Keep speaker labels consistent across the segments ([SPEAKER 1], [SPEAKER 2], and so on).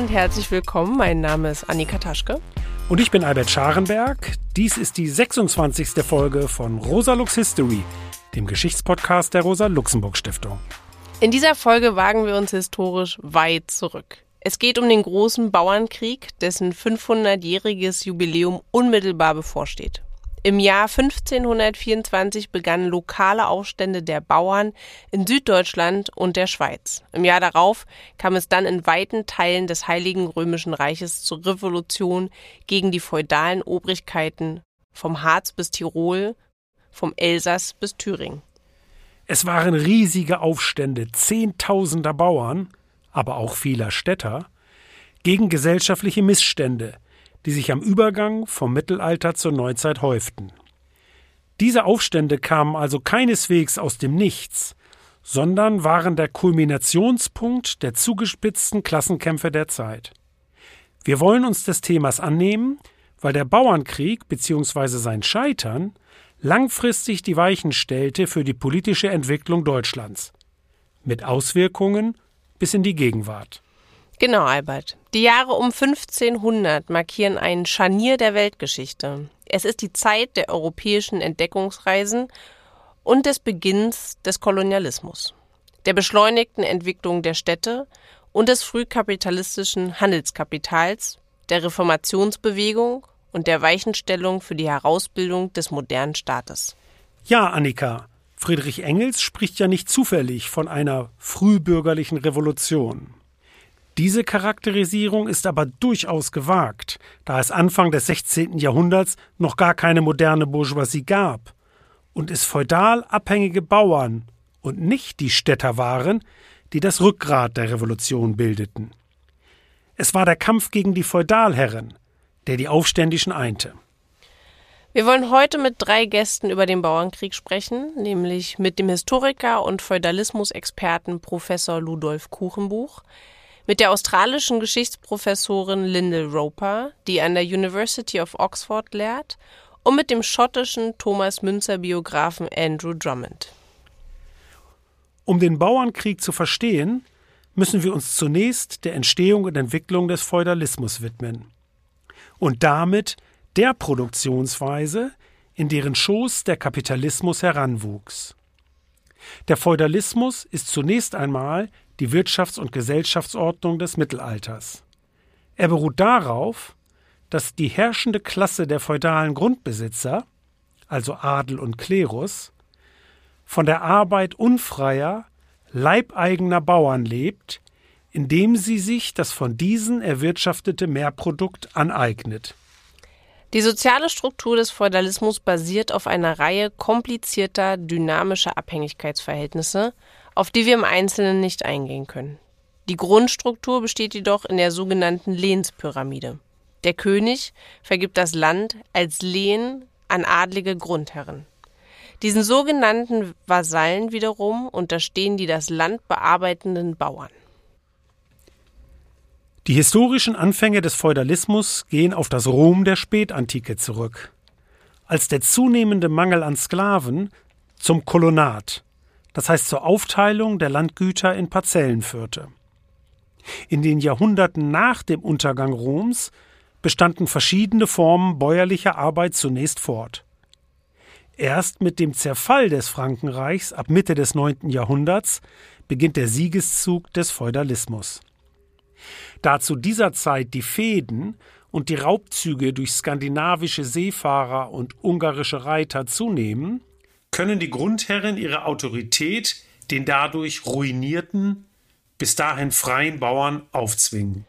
[SPEAKER 1] und herzlich willkommen. Mein Name ist Annika Taschke.
[SPEAKER 2] Und ich bin Albert Scharenberg. Dies ist die 26. Folge von Rosa Lux History, dem Geschichtspodcast der Rosa-Luxemburg-Stiftung.
[SPEAKER 1] In dieser Folge wagen wir uns historisch weit zurück. Es geht um den großen Bauernkrieg, dessen 500-jähriges Jubiläum unmittelbar bevorsteht. Im Jahr 1524 begannen lokale Aufstände der Bauern in Süddeutschland und der Schweiz. Im Jahr darauf kam es dann in weiten Teilen des Heiligen Römischen Reiches zur Revolution gegen die feudalen Obrigkeiten vom Harz bis Tirol, vom Elsass bis Thüringen.
[SPEAKER 2] Es waren riesige Aufstände Zehntausender Bauern, aber auch vieler Städter, gegen gesellschaftliche Missstände – die sich am Übergang vom Mittelalter zur Neuzeit häuften. Diese Aufstände kamen also keineswegs aus dem Nichts, sondern waren der Kulminationspunkt der zugespitzten Klassenkämpfe der Zeit. Wir wollen uns des Themas annehmen, weil der Bauernkrieg bzw. sein Scheitern langfristig die Weichen stellte für die politische Entwicklung Deutschlands, mit Auswirkungen bis in die Gegenwart.
[SPEAKER 1] Genau, Albert. Die Jahre um 1500 markieren ein Scharnier der Weltgeschichte. Es ist die Zeit der europäischen Entdeckungsreisen und des Beginns des Kolonialismus, der beschleunigten Entwicklung der Städte und des frühkapitalistischen Handelskapitals, der Reformationsbewegung und der Weichenstellung für die Herausbildung des modernen Staates.
[SPEAKER 2] Ja, Annika, Friedrich Engels spricht ja nicht zufällig von einer frühbürgerlichen Revolution. Diese Charakterisierung ist aber durchaus gewagt, da es Anfang des 16. Jahrhunderts noch gar keine moderne Bourgeoisie gab und es feudal abhängige Bauern und nicht die Städter waren, die das Rückgrat der Revolution bildeten. Es war der Kampf gegen die Feudalherren, der die Aufständischen einte.
[SPEAKER 1] Wir wollen heute mit drei Gästen über den Bauernkrieg sprechen, nämlich mit dem Historiker und Feudalismusexperten Professor Ludolf Kuchenbuch, mit der australischen Geschichtsprofessorin Lyndall Roper, die an der University of Oxford lehrt, und mit dem schottischen Thomas Münzer Biografen Andrew Drummond.
[SPEAKER 2] Um den Bauernkrieg zu verstehen, müssen wir uns zunächst der Entstehung und Entwicklung des Feudalismus widmen. Und damit der Produktionsweise, in deren Schoß der Kapitalismus heranwuchs. Der Feudalismus ist zunächst einmal die Wirtschafts- und Gesellschaftsordnung des Mittelalters. Er beruht darauf, dass die herrschende Klasse der feudalen Grundbesitzer, also Adel und Klerus, von der Arbeit unfreier, leibeigener Bauern lebt, indem sie sich das von diesen erwirtschaftete Mehrprodukt aneignet.
[SPEAKER 1] Die soziale Struktur des Feudalismus basiert auf einer Reihe komplizierter, dynamischer Abhängigkeitsverhältnisse, auf die wir im Einzelnen nicht eingehen können. Die Grundstruktur besteht jedoch in der sogenannten Lehnspyramide. Der König vergibt das Land als Lehen an adlige Grundherren. Diesen sogenannten Vasallen wiederum unterstehen die das Land bearbeitenden Bauern.
[SPEAKER 2] Die historischen Anfänge des Feudalismus gehen auf das Rom der Spätantike zurück, als der zunehmende Mangel an Sklaven zum Kolonat, das heißt zur Aufteilung der Landgüter in Parzellen führte. In den Jahrhunderten nach dem Untergang Roms bestanden verschiedene Formen bäuerlicher Arbeit zunächst fort. Erst mit dem Zerfall des Frankenreichs ab Mitte des 9. Jahrhunderts beginnt der Siegeszug des Feudalismus. Da zu dieser Zeit die Fehden und die Raubzüge durch skandinavische Seefahrer und ungarische Reiter zunehmen, können die Grundherren ihre Autorität den dadurch ruinierten, bis dahin freien Bauern aufzwingen.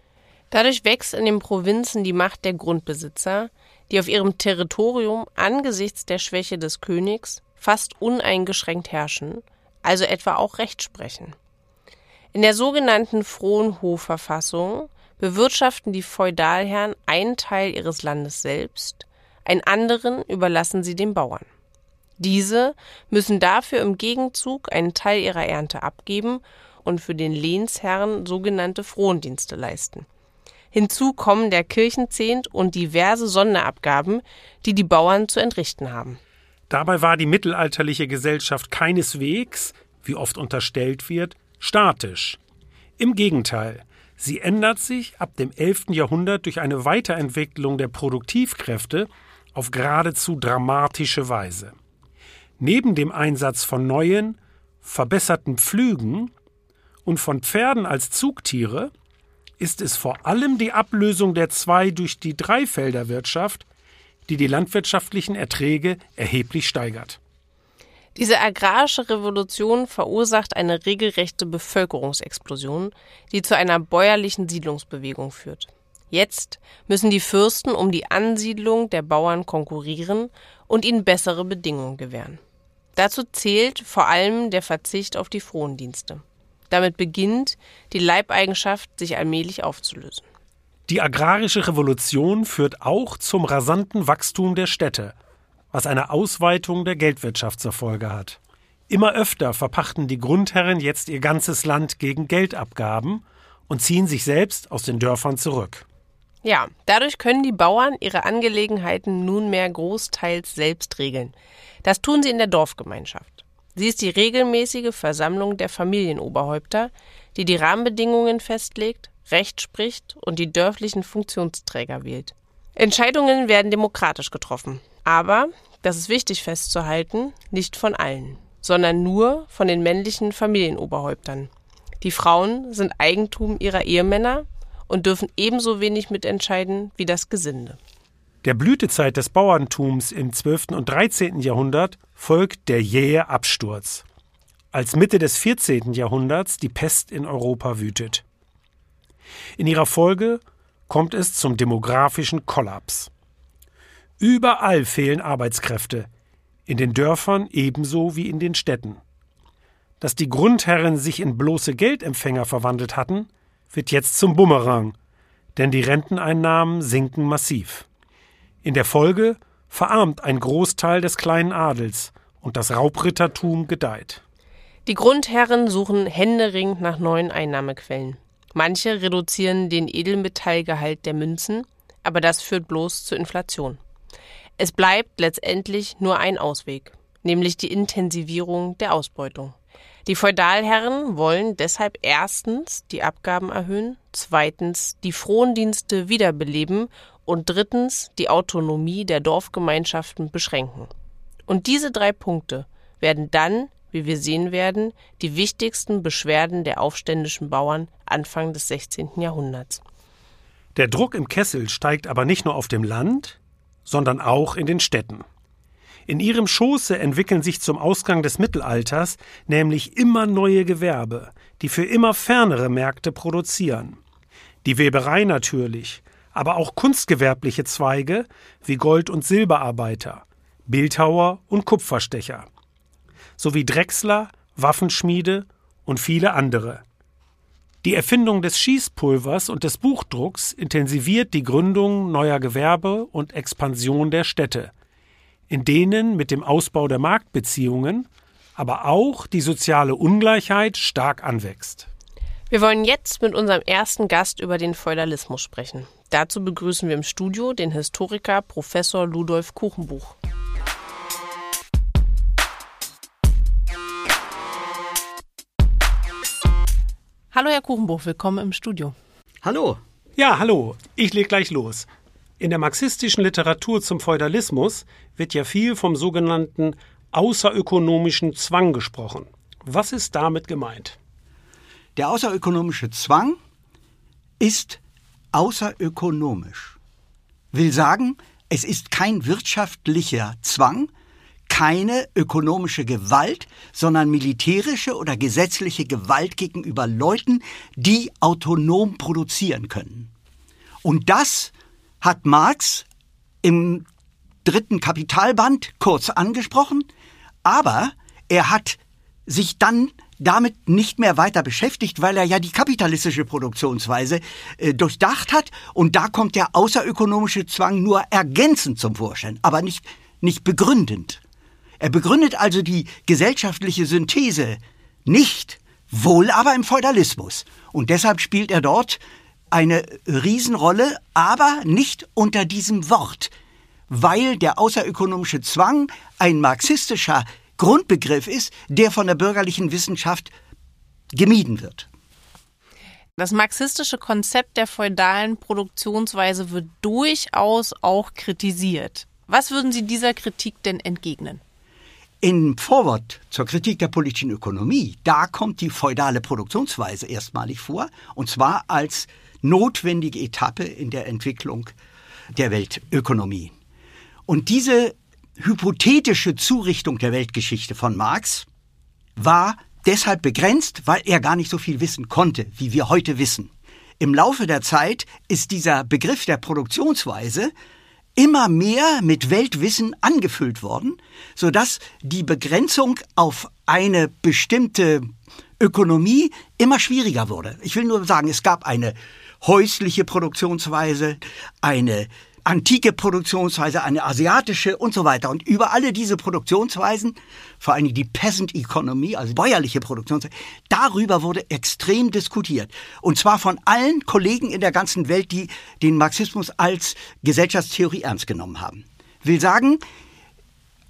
[SPEAKER 1] Dadurch wächst in den Provinzen die Macht der Grundbesitzer, die auf ihrem Territorium angesichts der Schwäche des Königs fast uneingeschränkt herrschen, also etwa auch Recht sprechen. In der sogenannten Frohnhofverfassung bewirtschaften die Feudalherren einen Teil ihres Landes selbst, einen anderen überlassen sie den Bauern. Diese müssen dafür im Gegenzug einen Teil ihrer Ernte abgeben und für den Lehnsherrn sogenannte Frondienste leisten. Hinzu kommen der Kirchenzehnt und diverse Sonderabgaben, die die Bauern zu entrichten haben.
[SPEAKER 2] Dabei war die mittelalterliche Gesellschaft keineswegs, wie oft unterstellt wird, statisch. Im Gegenteil, Sie ändert sich ab dem 11. Jahrhundert durch eine Weiterentwicklung der Produktivkräfte auf geradezu dramatische Weise. Neben dem Einsatz von neuen, verbesserten Pflügen und von Pferden als Zugtiere ist es vor allem die Ablösung der Zwei- durch die Dreifelderwirtschaft, die die landwirtschaftlichen Erträge erheblich steigert.
[SPEAKER 1] Diese agrarische Revolution verursacht eine regelrechte Bevölkerungsexplosion, die zu einer bäuerlichen Siedlungsbewegung führt. Jetzt müssen die Fürsten um die Ansiedlung der Bauern konkurrieren und ihnen bessere Bedingungen gewähren. Dazu zählt vor allem der Verzicht auf die Frondienste. Damit beginnt die Leibeigenschaft sich allmählich aufzulösen.
[SPEAKER 2] Die agrarische Revolution führt auch zum rasanten Wachstum der Städte – was eine Ausweitung der Geldwirtschaft zur Folge hat. Immer öfter verpachten die Grundherren jetzt ihr ganzes Land gegen Geldabgaben und ziehen sich selbst aus den Dörfern zurück.
[SPEAKER 1] Ja, dadurch können die Bauern ihre Angelegenheiten nunmehr großteils selbst regeln. Das tun sie in der Dorfgemeinschaft. Sie ist die regelmäßige Versammlung der Familienoberhäupter, die die Rahmenbedingungen festlegt, Recht spricht und die dörflichen Funktionsträger wählt. Entscheidungen werden demokratisch getroffen. Aber, das ist wichtig festzuhalten, nicht von allen, sondern nur von den männlichen Familienoberhäuptern. Die Frauen sind Eigentum ihrer Ehemänner und dürfen ebenso wenig mitentscheiden wie das Gesinde.
[SPEAKER 2] Der Blütezeit des Bauerntums im 12. und 13. Jahrhundert folgt der jähe Absturz, als Mitte des 14. Jahrhunderts die Pest in Europa wütet. In ihrer Folge kommt es zum demografischen Kollaps. Überall fehlen Arbeitskräfte, in den Dörfern ebenso wie in den Städten. Dass die Grundherren sich in bloße Geldempfänger verwandelt hatten, wird jetzt zum Bumerang, denn die Renteneinnahmen sinken massiv. In der Folge verarmt ein Großteil des kleinen Adels und das Raubrittertum gedeiht.
[SPEAKER 1] Die Grundherren suchen händeringend nach neuen Einnahmequellen. Manche reduzieren den Edelmetallgehalt der Münzen, aber das führt bloß zur Inflation. Es bleibt letztendlich nur ein Ausweg, nämlich die Intensivierung der Ausbeutung. Die Feudalherren wollen deshalb erstens die Abgaben erhöhen, zweitens die Frondienste wiederbeleben und drittens die Autonomie der Dorfgemeinschaften beschränken. Und diese drei Punkte werden dann, wie wir sehen werden, die wichtigsten Beschwerden der aufständischen Bauern Anfang des 16. Jahrhunderts.
[SPEAKER 2] Der Druck im Kessel steigt aber nicht nur auf dem Land, sondern auch in den Städten. In ihrem Schoße entwickeln sich zum Ausgang des Mittelalters nämlich immer neue Gewerbe, die für immer fernere Märkte produzieren. Die Weberei natürlich, aber auch kunstgewerbliche Zweige wie Gold- und Silberarbeiter, Bildhauer und Kupferstecher, sowie Drechsler, Waffenschmiede und viele andere. Die Erfindung des Schießpulvers und des Buchdrucks intensiviert die Gründung neuer Gewerbe und Expansion der Städte, in denen mit dem Ausbau der Marktbeziehungen aber auch die soziale Ungleichheit stark anwächst.
[SPEAKER 1] Wir wollen jetzt mit unserem ersten Gast über den Feudalismus sprechen. Dazu begrüßen wir im Studio den Historiker Professor Ludolf Kuchenbuch. Hallo Herr Kuchenbuch, willkommen im Studio.
[SPEAKER 3] Hallo.
[SPEAKER 2] Ja, hallo. Ich leg gleich los. In der marxistischen Literatur zum Feudalismus wird ja viel vom sogenannten außerökonomischen Zwang gesprochen. Was ist damit gemeint?
[SPEAKER 3] Der außerökonomische Zwang ist außerökonomisch. Will sagen, es ist kein wirtschaftlicher Zwang, keine ökonomische Gewalt, sondern militärische oder gesetzliche Gewalt gegenüber Leuten, die autonom produzieren können. Und das hat Marx im dritten Kapitalband kurz angesprochen, aber er hat sich dann damit nicht mehr weiter beschäftigt, weil er ja die kapitalistische Produktionsweise äh, durchdacht hat und da kommt der außerökonomische Zwang nur ergänzend zum Vorschein, aber nicht, nicht begründend. Er begründet also die gesellschaftliche Synthese nicht, wohl aber im Feudalismus. Und deshalb spielt er dort eine Riesenrolle, aber nicht unter diesem Wort, weil der außerökonomische Zwang ein marxistischer Grundbegriff ist, der von der bürgerlichen Wissenschaft gemieden wird.
[SPEAKER 1] Das marxistische Konzept der feudalen Produktionsweise wird durchaus auch kritisiert. Was würden Sie dieser Kritik denn entgegnen?
[SPEAKER 3] Im Vorwort zur Kritik der politischen Ökonomie, da kommt die feudale Produktionsweise erstmalig vor, und zwar als notwendige Etappe in der Entwicklung der Weltökonomie. Und diese hypothetische Zurichtung der Weltgeschichte von Marx war deshalb begrenzt, weil er gar nicht so viel wissen konnte, wie wir heute wissen. Im Laufe der Zeit ist dieser Begriff der Produktionsweise immer mehr mit Weltwissen angefüllt worden, so dass die Begrenzung auf eine bestimmte Ökonomie immer schwieriger wurde. Ich will nur sagen, es gab eine häusliche Produktionsweise, eine antike Produktionsweise, eine asiatische und so weiter. Und über alle diese Produktionsweisen, vor allem die Peasant Economy, also bäuerliche Produktionsweise, darüber wurde extrem diskutiert. Und zwar von allen Kollegen in der ganzen Welt, die den Marxismus als Gesellschaftstheorie ernst genommen haben. Will sagen,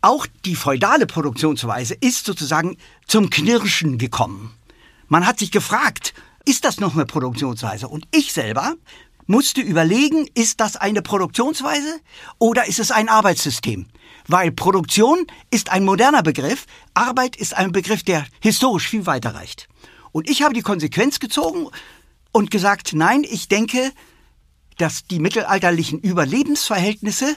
[SPEAKER 3] auch die feudale Produktionsweise ist sozusagen zum Knirschen gekommen. Man hat sich gefragt, ist das noch eine Produktionsweise? Und ich selber musste überlegen, ist das eine Produktionsweise oder ist es ein Arbeitssystem? Weil Produktion ist ein moderner Begriff, Arbeit ist ein Begriff, der historisch viel weiter reicht. Und ich habe die Konsequenz gezogen und gesagt, nein, ich denke, dass die mittelalterlichen Überlebensverhältnisse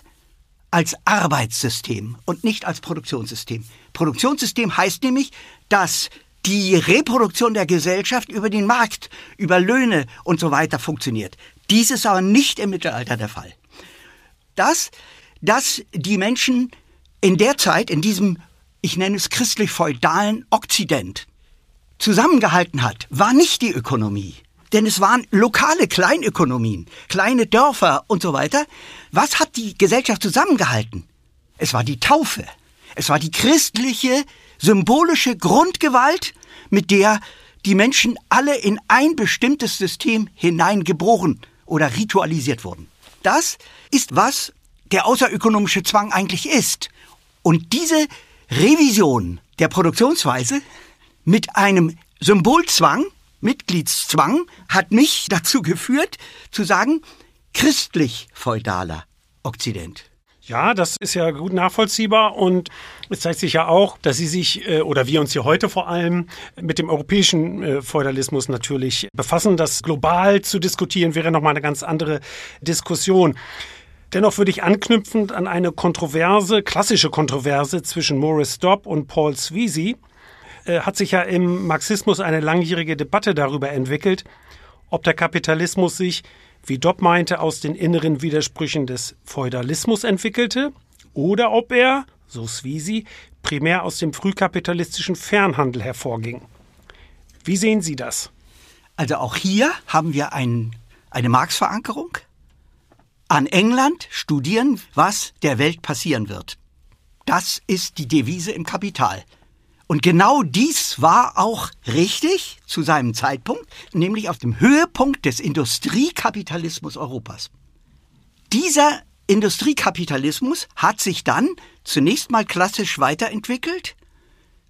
[SPEAKER 3] als Arbeitssystem und nicht als Produktionssystem. Produktionssystem heißt nämlich, dass die Reproduktion der Gesellschaft über den Markt, über Löhne und so weiter funktioniert. Dies ist aber nicht im Mittelalter der Fall. Das, dass die Menschen in der Zeit, in diesem, ich nenne es christlich-feudalen Okzident, zusammengehalten hat, war nicht die Ökonomie. Denn es waren lokale Kleinökonomien, kleine Dörfer und so weiter. Was hat die Gesellschaft zusammengehalten? Es war die Taufe. Es war die christliche, symbolische Grundgewalt, mit der die Menschen alle in ein bestimmtes System hineingeboren oder ritualisiert wurden. Das ist, was der außerökonomische Zwang eigentlich ist. Und diese Revision der Produktionsweise mit einem Symbolzwang, Mitgliedszwang, hat mich dazu geführt, zu sagen, christlich-feudaler Okzident.
[SPEAKER 2] Ja, das ist ja gut nachvollziehbar und es zeigt sich ja auch, dass Sie sich äh, oder wir uns hier heute vor allem mit dem europäischen äh, Feudalismus natürlich befassen. Das global zu diskutieren wäre nochmal eine ganz andere Diskussion. Dennoch würde ich anknüpfend an eine Kontroverse, klassische Kontroverse zwischen Morris Dobb und Paul Sweezy, äh, hat sich ja im Marxismus eine langjährige Debatte darüber entwickelt, ob der Kapitalismus sich wie Dobb meinte, aus den inneren Widersprüchen des Feudalismus entwickelte oder ob er, so Swisi, primär aus dem frühkapitalistischen Fernhandel hervorging. Wie sehen Sie das?
[SPEAKER 3] Also auch hier haben wir ein, eine Marx-Verankerung. An England studieren, was der Welt passieren wird. Das ist die Devise im Kapital. Und genau dies war auch richtig zu seinem Zeitpunkt, nämlich auf dem Höhepunkt des Industriekapitalismus Europas. Dieser Industriekapitalismus hat sich dann zunächst mal klassisch weiterentwickelt,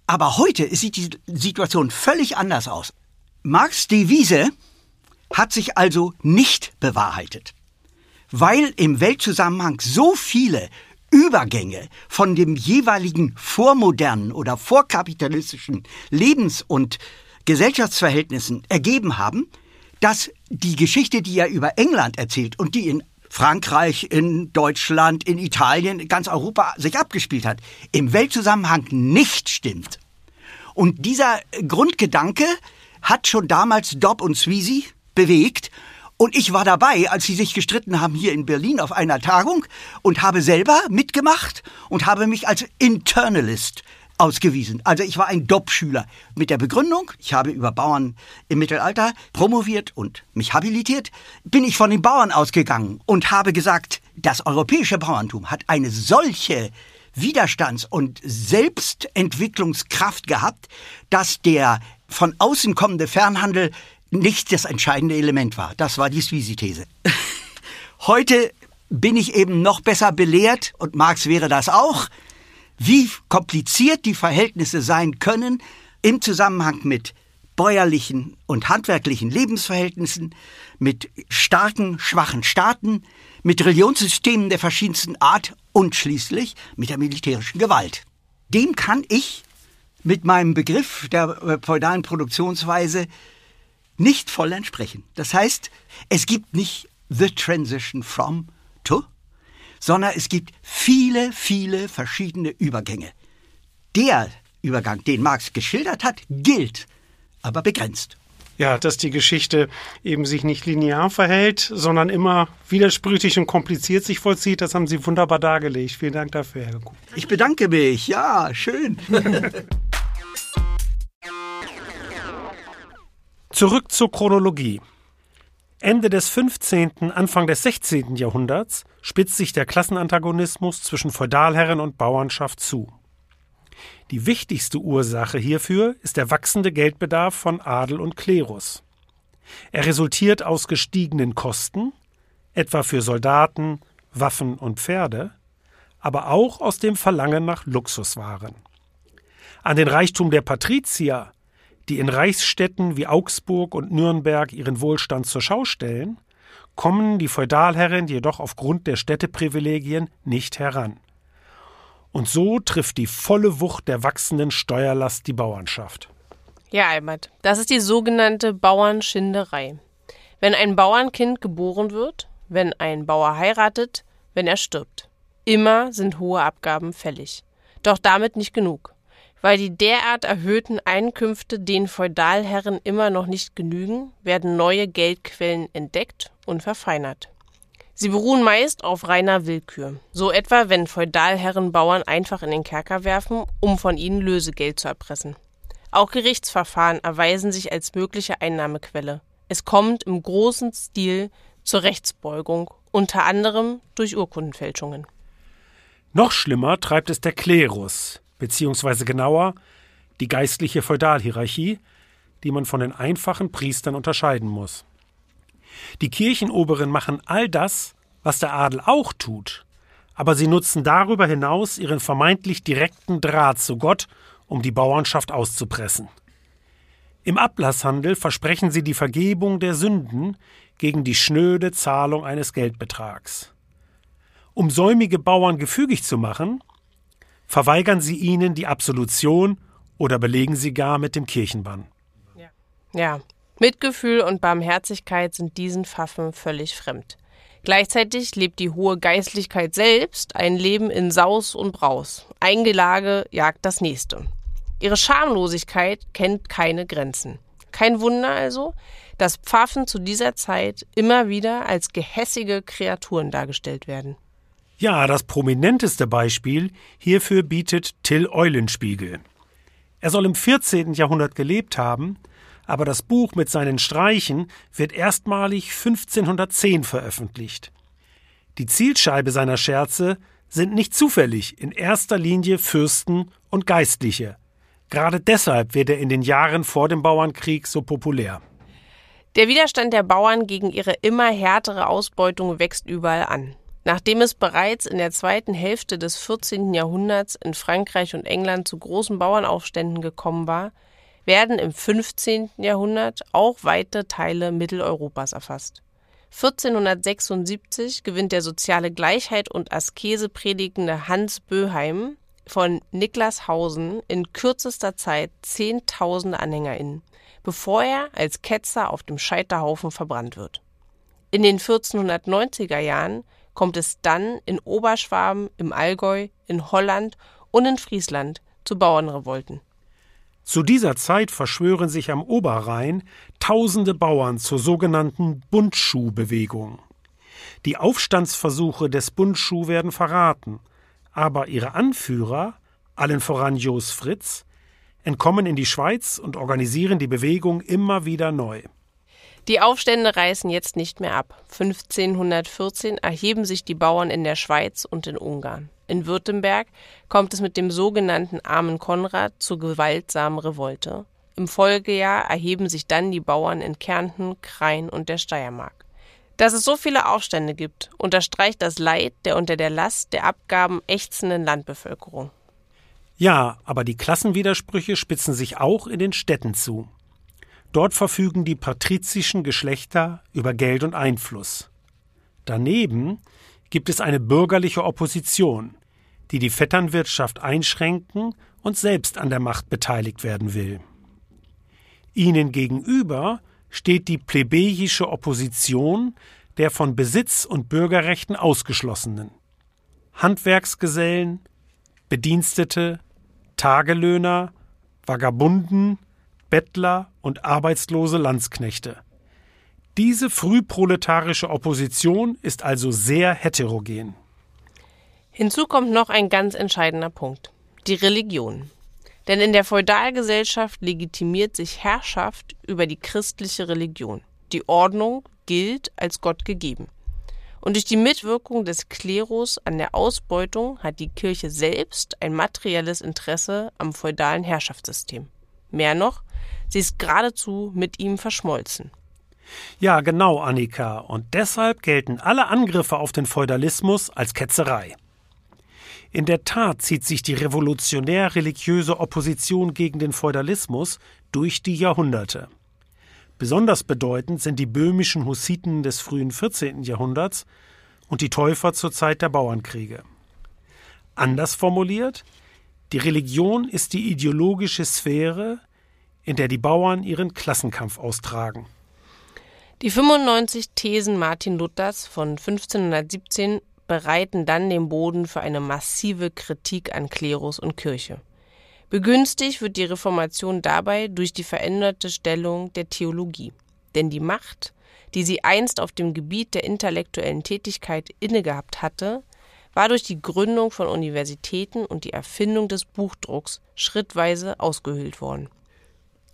[SPEAKER 3] aber heute sieht die Situation völlig anders aus. Marx Devise hat sich also nicht bewahrheitet, weil im Weltzusammenhang so viele Übergänge von dem jeweiligen vormodernen oder vorkapitalistischen Lebens- und Gesellschaftsverhältnissen ergeben haben, dass die Geschichte, die er über England erzählt und die in Frankreich, in Deutschland, in Italien, ganz Europa sich abgespielt hat, im Weltzusammenhang nicht stimmt. Und dieser Grundgedanke hat schon damals Dobb und Sweezy bewegt und ich war dabei, als sie sich gestritten haben hier in Berlin auf einer Tagung und habe selber mitgemacht und habe mich als Internalist ausgewiesen. Also ich war ein Dopp-Schüler mit der Begründung, ich habe über Bauern im Mittelalter promoviert und mich habilitiert, bin ich von den Bauern ausgegangen und habe gesagt, das europäische Bauerntum hat eine solche Widerstands- und Selbstentwicklungskraft gehabt, dass der von außen kommende Fernhandel nicht das entscheidende Element war. Das war die Sweezy-These. Heute bin ich eben noch besser belehrt, und Marx wäre das auch, wie kompliziert die Verhältnisse sein können im Zusammenhang mit bäuerlichen und handwerklichen Lebensverhältnissen, mit starken, schwachen Staaten, mit Religionssystemen der verschiedensten Art und schließlich mit der militärischen Gewalt. Dem kann ich mit meinem Begriff der äh, feudalen Produktionsweise nicht voll entsprechen. Das heißt, es gibt nicht the transition from to, sondern es gibt viele, viele verschiedene Übergänge. Der Übergang, den Marx geschildert hat, gilt, aber begrenzt.
[SPEAKER 2] Ja, dass die Geschichte eben sich nicht linear verhält, sondern immer widersprüchlich und kompliziert sich vollzieht, das haben Sie wunderbar dargelegt. Vielen Dank dafür, Herr Kuh.
[SPEAKER 3] Ich bedanke mich. Ja, schön.
[SPEAKER 2] Zurück zur Chronologie. Ende des 15., Anfang des 16. Jahrhunderts spitzt sich der Klassenantagonismus zwischen Feudalherren und Bauernschaft zu. Die wichtigste Ursache hierfür ist der wachsende Geldbedarf von Adel und Klerus. Er resultiert aus gestiegenen Kosten, etwa für Soldaten, Waffen und Pferde, aber auch aus dem Verlangen nach Luxuswaren. An den Reichtum der Patrizier, die in Reichsstädten wie Augsburg und Nürnberg ihren Wohlstand zur Schau stellen, kommen die Feudalherren jedoch aufgrund der Städteprivilegien nicht heran. Und so trifft die volle Wucht der wachsenden Steuerlast die Bauernschaft.
[SPEAKER 1] Ja, Albert, das ist die sogenannte Bauernschinderei. Wenn ein Bauernkind geboren wird, wenn ein Bauer heiratet, wenn er stirbt. Immer sind hohe Abgaben fällig. Doch damit nicht genug. Weil die derart erhöhten Einkünfte den Feudalherren immer noch nicht genügen, werden neue Geldquellen entdeckt und verfeinert. Sie beruhen meist auf reiner Willkür. So etwa, wenn Feudalherren Bauern einfach in den Kerker werfen, um von ihnen Lösegeld zu erpressen. Auch Gerichtsverfahren erweisen sich als mögliche Einnahmequelle. Es kommt im großen Stil zur Rechtsbeugung, unter anderem durch Urkundenfälschungen.
[SPEAKER 2] Noch schlimmer treibt es der Klerus, beziehungsweise genauer die geistliche Feudalhierarchie, die man von den einfachen Priestern unterscheiden muss. Die Kirchenoberen machen all das, was der Adel auch tut, aber sie nutzen darüber hinaus ihren vermeintlich direkten Draht zu Gott, um die Bauernschaft auszupressen. Im Ablasshandel versprechen sie die Vergebung der Sünden gegen die schnöde Zahlung eines Geldbetrags. Um säumige Bauern gefügig zu machen, verweigern sie ihnen die Absolution oder belegen sie gar mit dem Kirchenbann.
[SPEAKER 1] Ja. ja, Mitgefühl und Barmherzigkeit sind diesen Pfaffen völlig fremd. Gleichzeitig lebt die hohe Geistlichkeit selbst ein Leben in Saus und Braus. Ein Gelage jagt das nächste. Ihre Schamlosigkeit kennt keine Grenzen. Kein Wunder also, dass Pfaffen zu dieser Zeit immer wieder als gehässige Kreaturen dargestellt werden.
[SPEAKER 2] Ja, das prominenteste Beispiel hierfür bietet Till Eulenspiegel. Er soll im 14. Jahrhundert gelebt haben aber das Buch mit seinen Streichen wird erstmalig 1510 veröffentlicht. Die Zielscheibe seiner Scherze sind nicht zufällig in erster Linie Fürsten und Geistliche. Gerade deshalb wird er in den Jahren vor dem Bauernkrieg so populär.
[SPEAKER 1] Der Widerstand der Bauern gegen ihre immer härtere Ausbeutung wächst überall an. Nachdem es bereits in der zweiten Hälfte des 14. Jahrhunderts in Frankreich und England zu großen Bauernaufständen gekommen war, werden im 15. Jahrhundert auch weite Teile Mitteleuropas erfasst. 1476 gewinnt der soziale Gleichheit und Askese predigende Hans Böheim von Niklashausen in kürzester Zeit zehntausende AnhängerInnen, bevor er als Ketzer auf dem Scheiterhaufen verbrannt wird. In den 1490er Jahren kommt es dann in Oberschwaben, im Allgäu, in Holland und in Friesland zu Bauernrevolten.
[SPEAKER 2] Zu dieser Zeit verschwören sich am Oberrhein tausende Bauern zur sogenannten Bundschuhbewegung. Die Aufstandsversuche des Bundschuh werden verraten, aber ihre Anführer, allen voran Jos Fritz, entkommen in die Schweiz und organisieren die Bewegung immer wieder neu.
[SPEAKER 1] Die Aufstände reißen jetzt nicht mehr ab. 1514 erheben sich die Bauern in der Schweiz und in Ungarn. In Württemberg kommt es mit dem sogenannten Armen Konrad zur gewaltsamen Revolte. Im Folgejahr erheben sich dann die Bauern in Kärnten, Krain und der Steiermark. Dass es so viele Aufstände gibt, unterstreicht das Leid der unter der Last der Abgaben ächzenden Landbevölkerung.
[SPEAKER 2] Ja, aber die Klassenwidersprüche spitzen sich auch in den Städten zu. Dort verfügen die patrizischen Geschlechter über Geld und Einfluss. Daneben gibt es eine bürgerliche Opposition, die die Vetternwirtschaft einschränken und selbst an der Macht beteiligt werden will. Ihnen gegenüber steht die plebejische Opposition der von Besitz und Bürgerrechten ausgeschlossenen. Handwerksgesellen, Bedienstete, Tagelöhner, Vagabunden, Bettler und arbeitslose Landsknechte. Diese frühproletarische Opposition ist also sehr heterogen.
[SPEAKER 1] Hinzu kommt noch ein ganz entscheidender Punkt die Religion. Denn in der Feudalgesellschaft legitimiert sich Herrschaft über die christliche Religion. Die Ordnung gilt als Gott gegeben. Und durch die Mitwirkung des Klerus an der Ausbeutung hat die Kirche selbst ein materielles Interesse am feudalen Herrschaftssystem. Mehr noch, sie ist geradezu mit ihm verschmolzen.
[SPEAKER 2] Ja, genau, Annika. Und deshalb gelten alle Angriffe auf den Feudalismus als Ketzerei. In der Tat zieht sich die revolutionär-religiöse Opposition gegen den Feudalismus durch die Jahrhunderte. Besonders bedeutend sind die böhmischen Hussiten des frühen 14. Jahrhunderts und die Täufer zur Zeit der Bauernkriege. Anders formuliert, die Religion ist die ideologische Sphäre, in der die Bauern ihren Klassenkampf austragen.
[SPEAKER 1] Die 95 Thesen Martin Luthers von 1517 bereiten dann den Boden für eine massive Kritik an Klerus und Kirche. Begünstigt wird die Reformation dabei durch die veränderte Stellung der Theologie. Denn die Macht, die sie einst auf dem Gebiet der intellektuellen Tätigkeit innegehabt hatte, war durch die Gründung von Universitäten und die Erfindung des Buchdrucks schrittweise ausgehöhlt worden.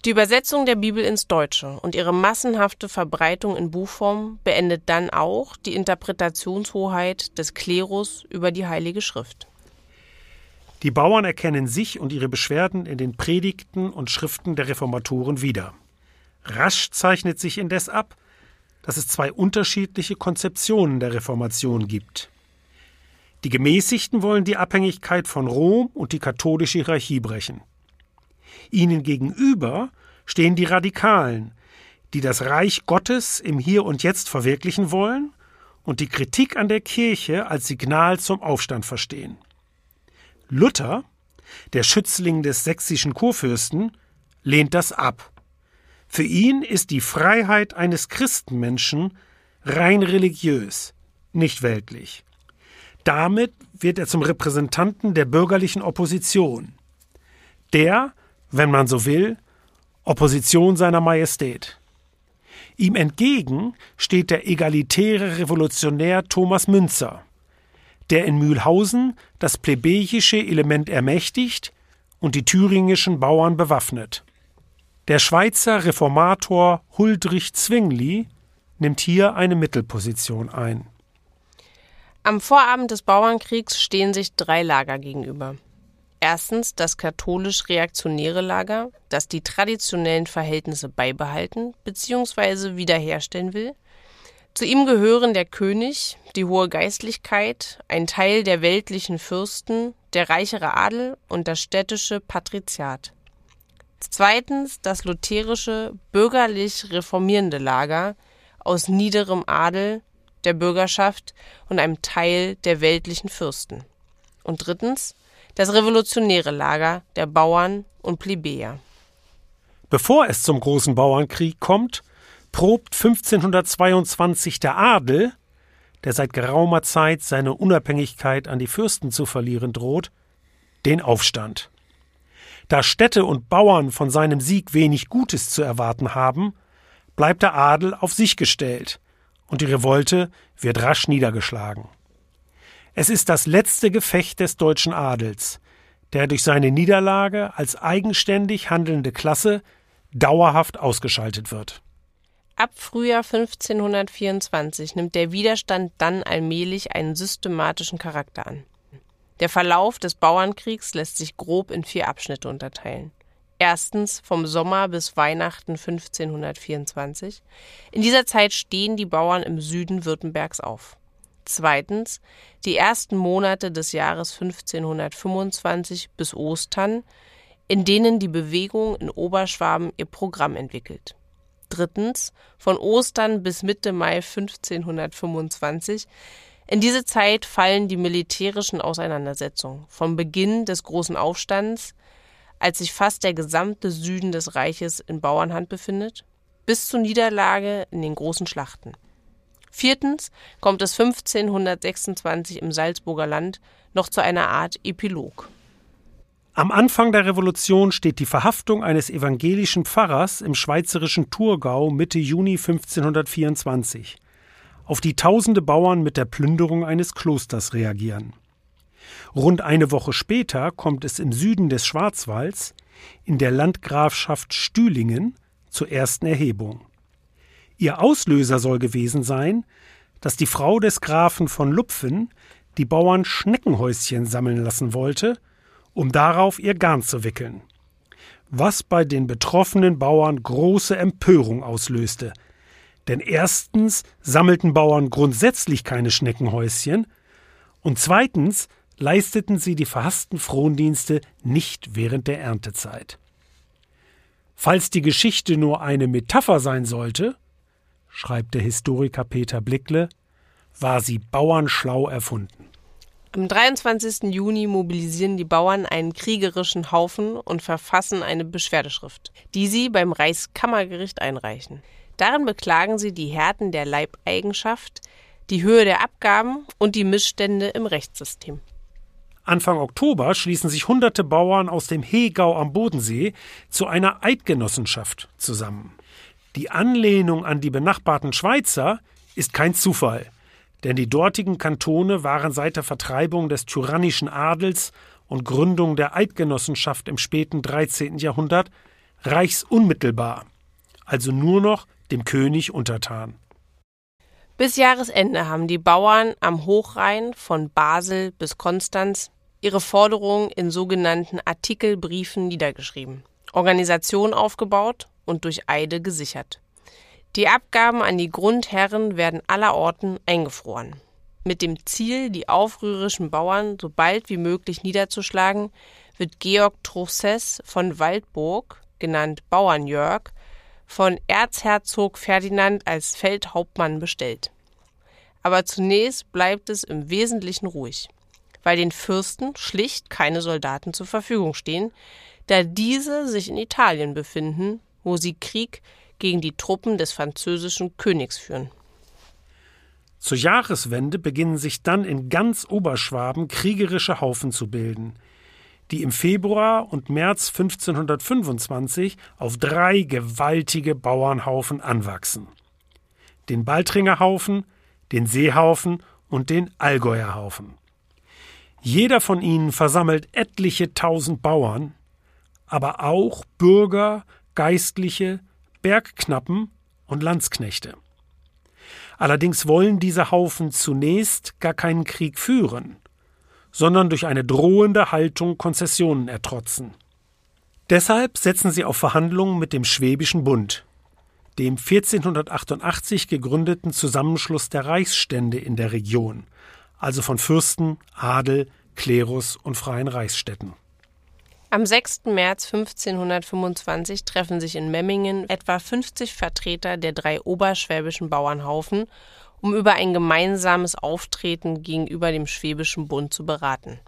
[SPEAKER 1] Die Übersetzung der Bibel ins Deutsche und ihre massenhafte Verbreitung in Buchform beendet dann auch die Interpretationshoheit des Klerus über die Heilige Schrift.
[SPEAKER 2] Die Bauern erkennen sich und ihre Beschwerden in den Predigten und Schriften der Reformatoren wieder. Rasch zeichnet sich indes ab, dass es zwei unterschiedliche Konzeptionen der Reformation gibt. Die Gemäßigten wollen die Abhängigkeit von Rom und die katholische Hierarchie brechen. Ihnen gegenüber stehen die Radikalen, die das Reich Gottes im Hier und Jetzt verwirklichen wollen und die Kritik an der Kirche als Signal zum Aufstand verstehen. Luther, der Schützling des sächsischen Kurfürsten, lehnt das ab. Für ihn ist die Freiheit eines Christenmenschen rein religiös, nicht weltlich. Damit wird er zum Repräsentanten der bürgerlichen Opposition. Der wenn man so will, Opposition seiner Majestät. Ihm entgegen steht der egalitäre Revolutionär Thomas Münzer, der in Mühlhausen das plebejische Element ermächtigt und die thüringischen Bauern bewaffnet. Der Schweizer Reformator Huldrych Zwingli nimmt hier eine Mittelposition ein.
[SPEAKER 1] Am Vorabend des Bauernkriegs stehen sich drei Lager gegenüber. Erstens das katholisch-reaktionäre Lager, das die traditionellen Verhältnisse beibehalten bzw. wiederherstellen will. Zu ihm gehören der König, die hohe Geistlichkeit, ein Teil der weltlichen Fürsten, der reichere Adel und das städtische Patriziat. Zweitens das lutherische, bürgerlich reformierende Lager aus niederem Adel, der Bürgerschaft und einem Teil der weltlichen Fürsten. Und drittens das revolutionäre Lager der Bauern und Plebejer.
[SPEAKER 2] Bevor es zum großen Bauernkrieg kommt, probt 1522 der Adel, der seit geraumer Zeit seine Unabhängigkeit an die Fürsten zu verlieren droht, den Aufstand. Da Städte und Bauern von seinem Sieg wenig Gutes zu erwarten haben, bleibt der Adel auf sich gestellt, und die Revolte wird rasch niedergeschlagen. Es ist das letzte Gefecht des deutschen Adels, der durch seine Niederlage als eigenständig handelnde Klasse dauerhaft ausgeschaltet wird.
[SPEAKER 1] Ab Frühjahr 1524 nimmt der Widerstand dann allmählich einen systematischen Charakter an. Der Verlauf des Bauernkriegs lässt sich grob in vier Abschnitte unterteilen. Erstens vom Sommer bis Weihnachten 1524. In dieser Zeit stehen die Bauern im Süden Württembergs auf. Zweitens die ersten Monate des Jahres 1525 bis Ostern, in denen die Bewegung in Oberschwaben ihr Programm entwickelt. Drittens von Ostern bis Mitte Mai 1525. In diese Zeit fallen die militärischen Auseinandersetzungen. Vom Beginn des großen Aufstands, als sich fast der gesamte Süden des Reiches in Bauernhand befindet, bis zur Niederlage in den großen Schlachten. Viertens kommt es 1526 im Salzburger Land noch zu einer Art Epilog.
[SPEAKER 2] Am Anfang der Revolution steht die Verhaftung eines evangelischen Pfarrers im schweizerischen Thurgau Mitte Juni 1524 auf die tausende Bauern mit der Plünderung eines Klosters reagieren. Rund eine Woche später kommt es im Süden des Schwarzwalds, in der Landgrafschaft Stühlingen, zur ersten Erhebung. Ihr Auslöser soll gewesen sein, dass die Frau des Grafen von Lupfen die Bauern Schneckenhäuschen sammeln lassen wollte, um darauf ihr Garn zu wickeln. Was bei den betroffenen Bauern große Empörung auslöste, denn erstens sammelten Bauern grundsätzlich keine Schneckenhäuschen und zweitens leisteten sie die verhassten Frondienste nicht während der Erntezeit. Falls die Geschichte nur eine Metapher sein sollte, schreibt der Historiker Peter Blickle, war sie bauernschlau erfunden.
[SPEAKER 1] Am 23. Juni mobilisieren die Bauern einen kriegerischen Haufen und verfassen eine Beschwerdeschrift, die sie beim Reichskammergericht einreichen. Darin beklagen sie die Härten der Leibeigenschaft, die Höhe der Abgaben und die Missstände im Rechtssystem.
[SPEAKER 2] Anfang Oktober schließen sich hunderte Bauern aus dem Hegau am Bodensee zu einer Eidgenossenschaft zusammen. Die Anlehnung an die benachbarten Schweizer ist kein Zufall, denn die dortigen Kantone waren seit der Vertreibung des tyrannischen Adels und Gründung der Eidgenossenschaft im späten 13. Jahrhundert reichsunmittelbar, also nur noch dem König untertan.
[SPEAKER 1] Bis Jahresende haben die Bauern am Hochrhein von Basel bis Konstanz ihre Forderungen in sogenannten Artikelbriefen niedergeschrieben, Organisation aufgebaut und durch Eide gesichert. Die Abgaben an die Grundherren werden allerorten eingefroren. Mit dem Ziel, die aufrührischen Bauern so bald wie möglich niederzuschlagen, wird Georg Truchsess von Waldburg, genannt Bauernjörg, von Erzherzog Ferdinand als Feldhauptmann bestellt. Aber zunächst bleibt es im Wesentlichen ruhig, weil den Fürsten schlicht keine Soldaten zur Verfügung stehen, da diese sich in Italien befinden, wo sie Krieg gegen die Truppen des französischen Königs führen.
[SPEAKER 2] Zur Jahreswende beginnen sich dann in ganz Oberschwaben kriegerische Haufen zu bilden – die im Februar und März 1525 auf drei gewaltige Bauernhaufen anwachsen. Den Baltringer Haufen, den Seehaufen und den Allgäuer Haufen. Jeder von ihnen versammelt etliche tausend Bauern, aber auch Bürger, Geistliche, Bergknappen und Landsknechte. Allerdings wollen diese Haufen zunächst gar keinen Krieg führen sondern durch eine drohende Haltung Konzessionen ertrotzen. Deshalb setzen sie auf Verhandlungen mit dem Schwäbischen Bund, dem 1488 gegründeten Zusammenschluss der Reichsstände in der Region, also von Fürsten, Adel, Klerus und freien Reichsstädten.
[SPEAKER 1] Am 6. März 1525 treffen sich in Memmingen etwa 50 Vertreter der drei oberschwäbischen Bauernhaufen um über ein gemeinsames Auftreten gegenüber dem Schwäbischen Bund zu beraten.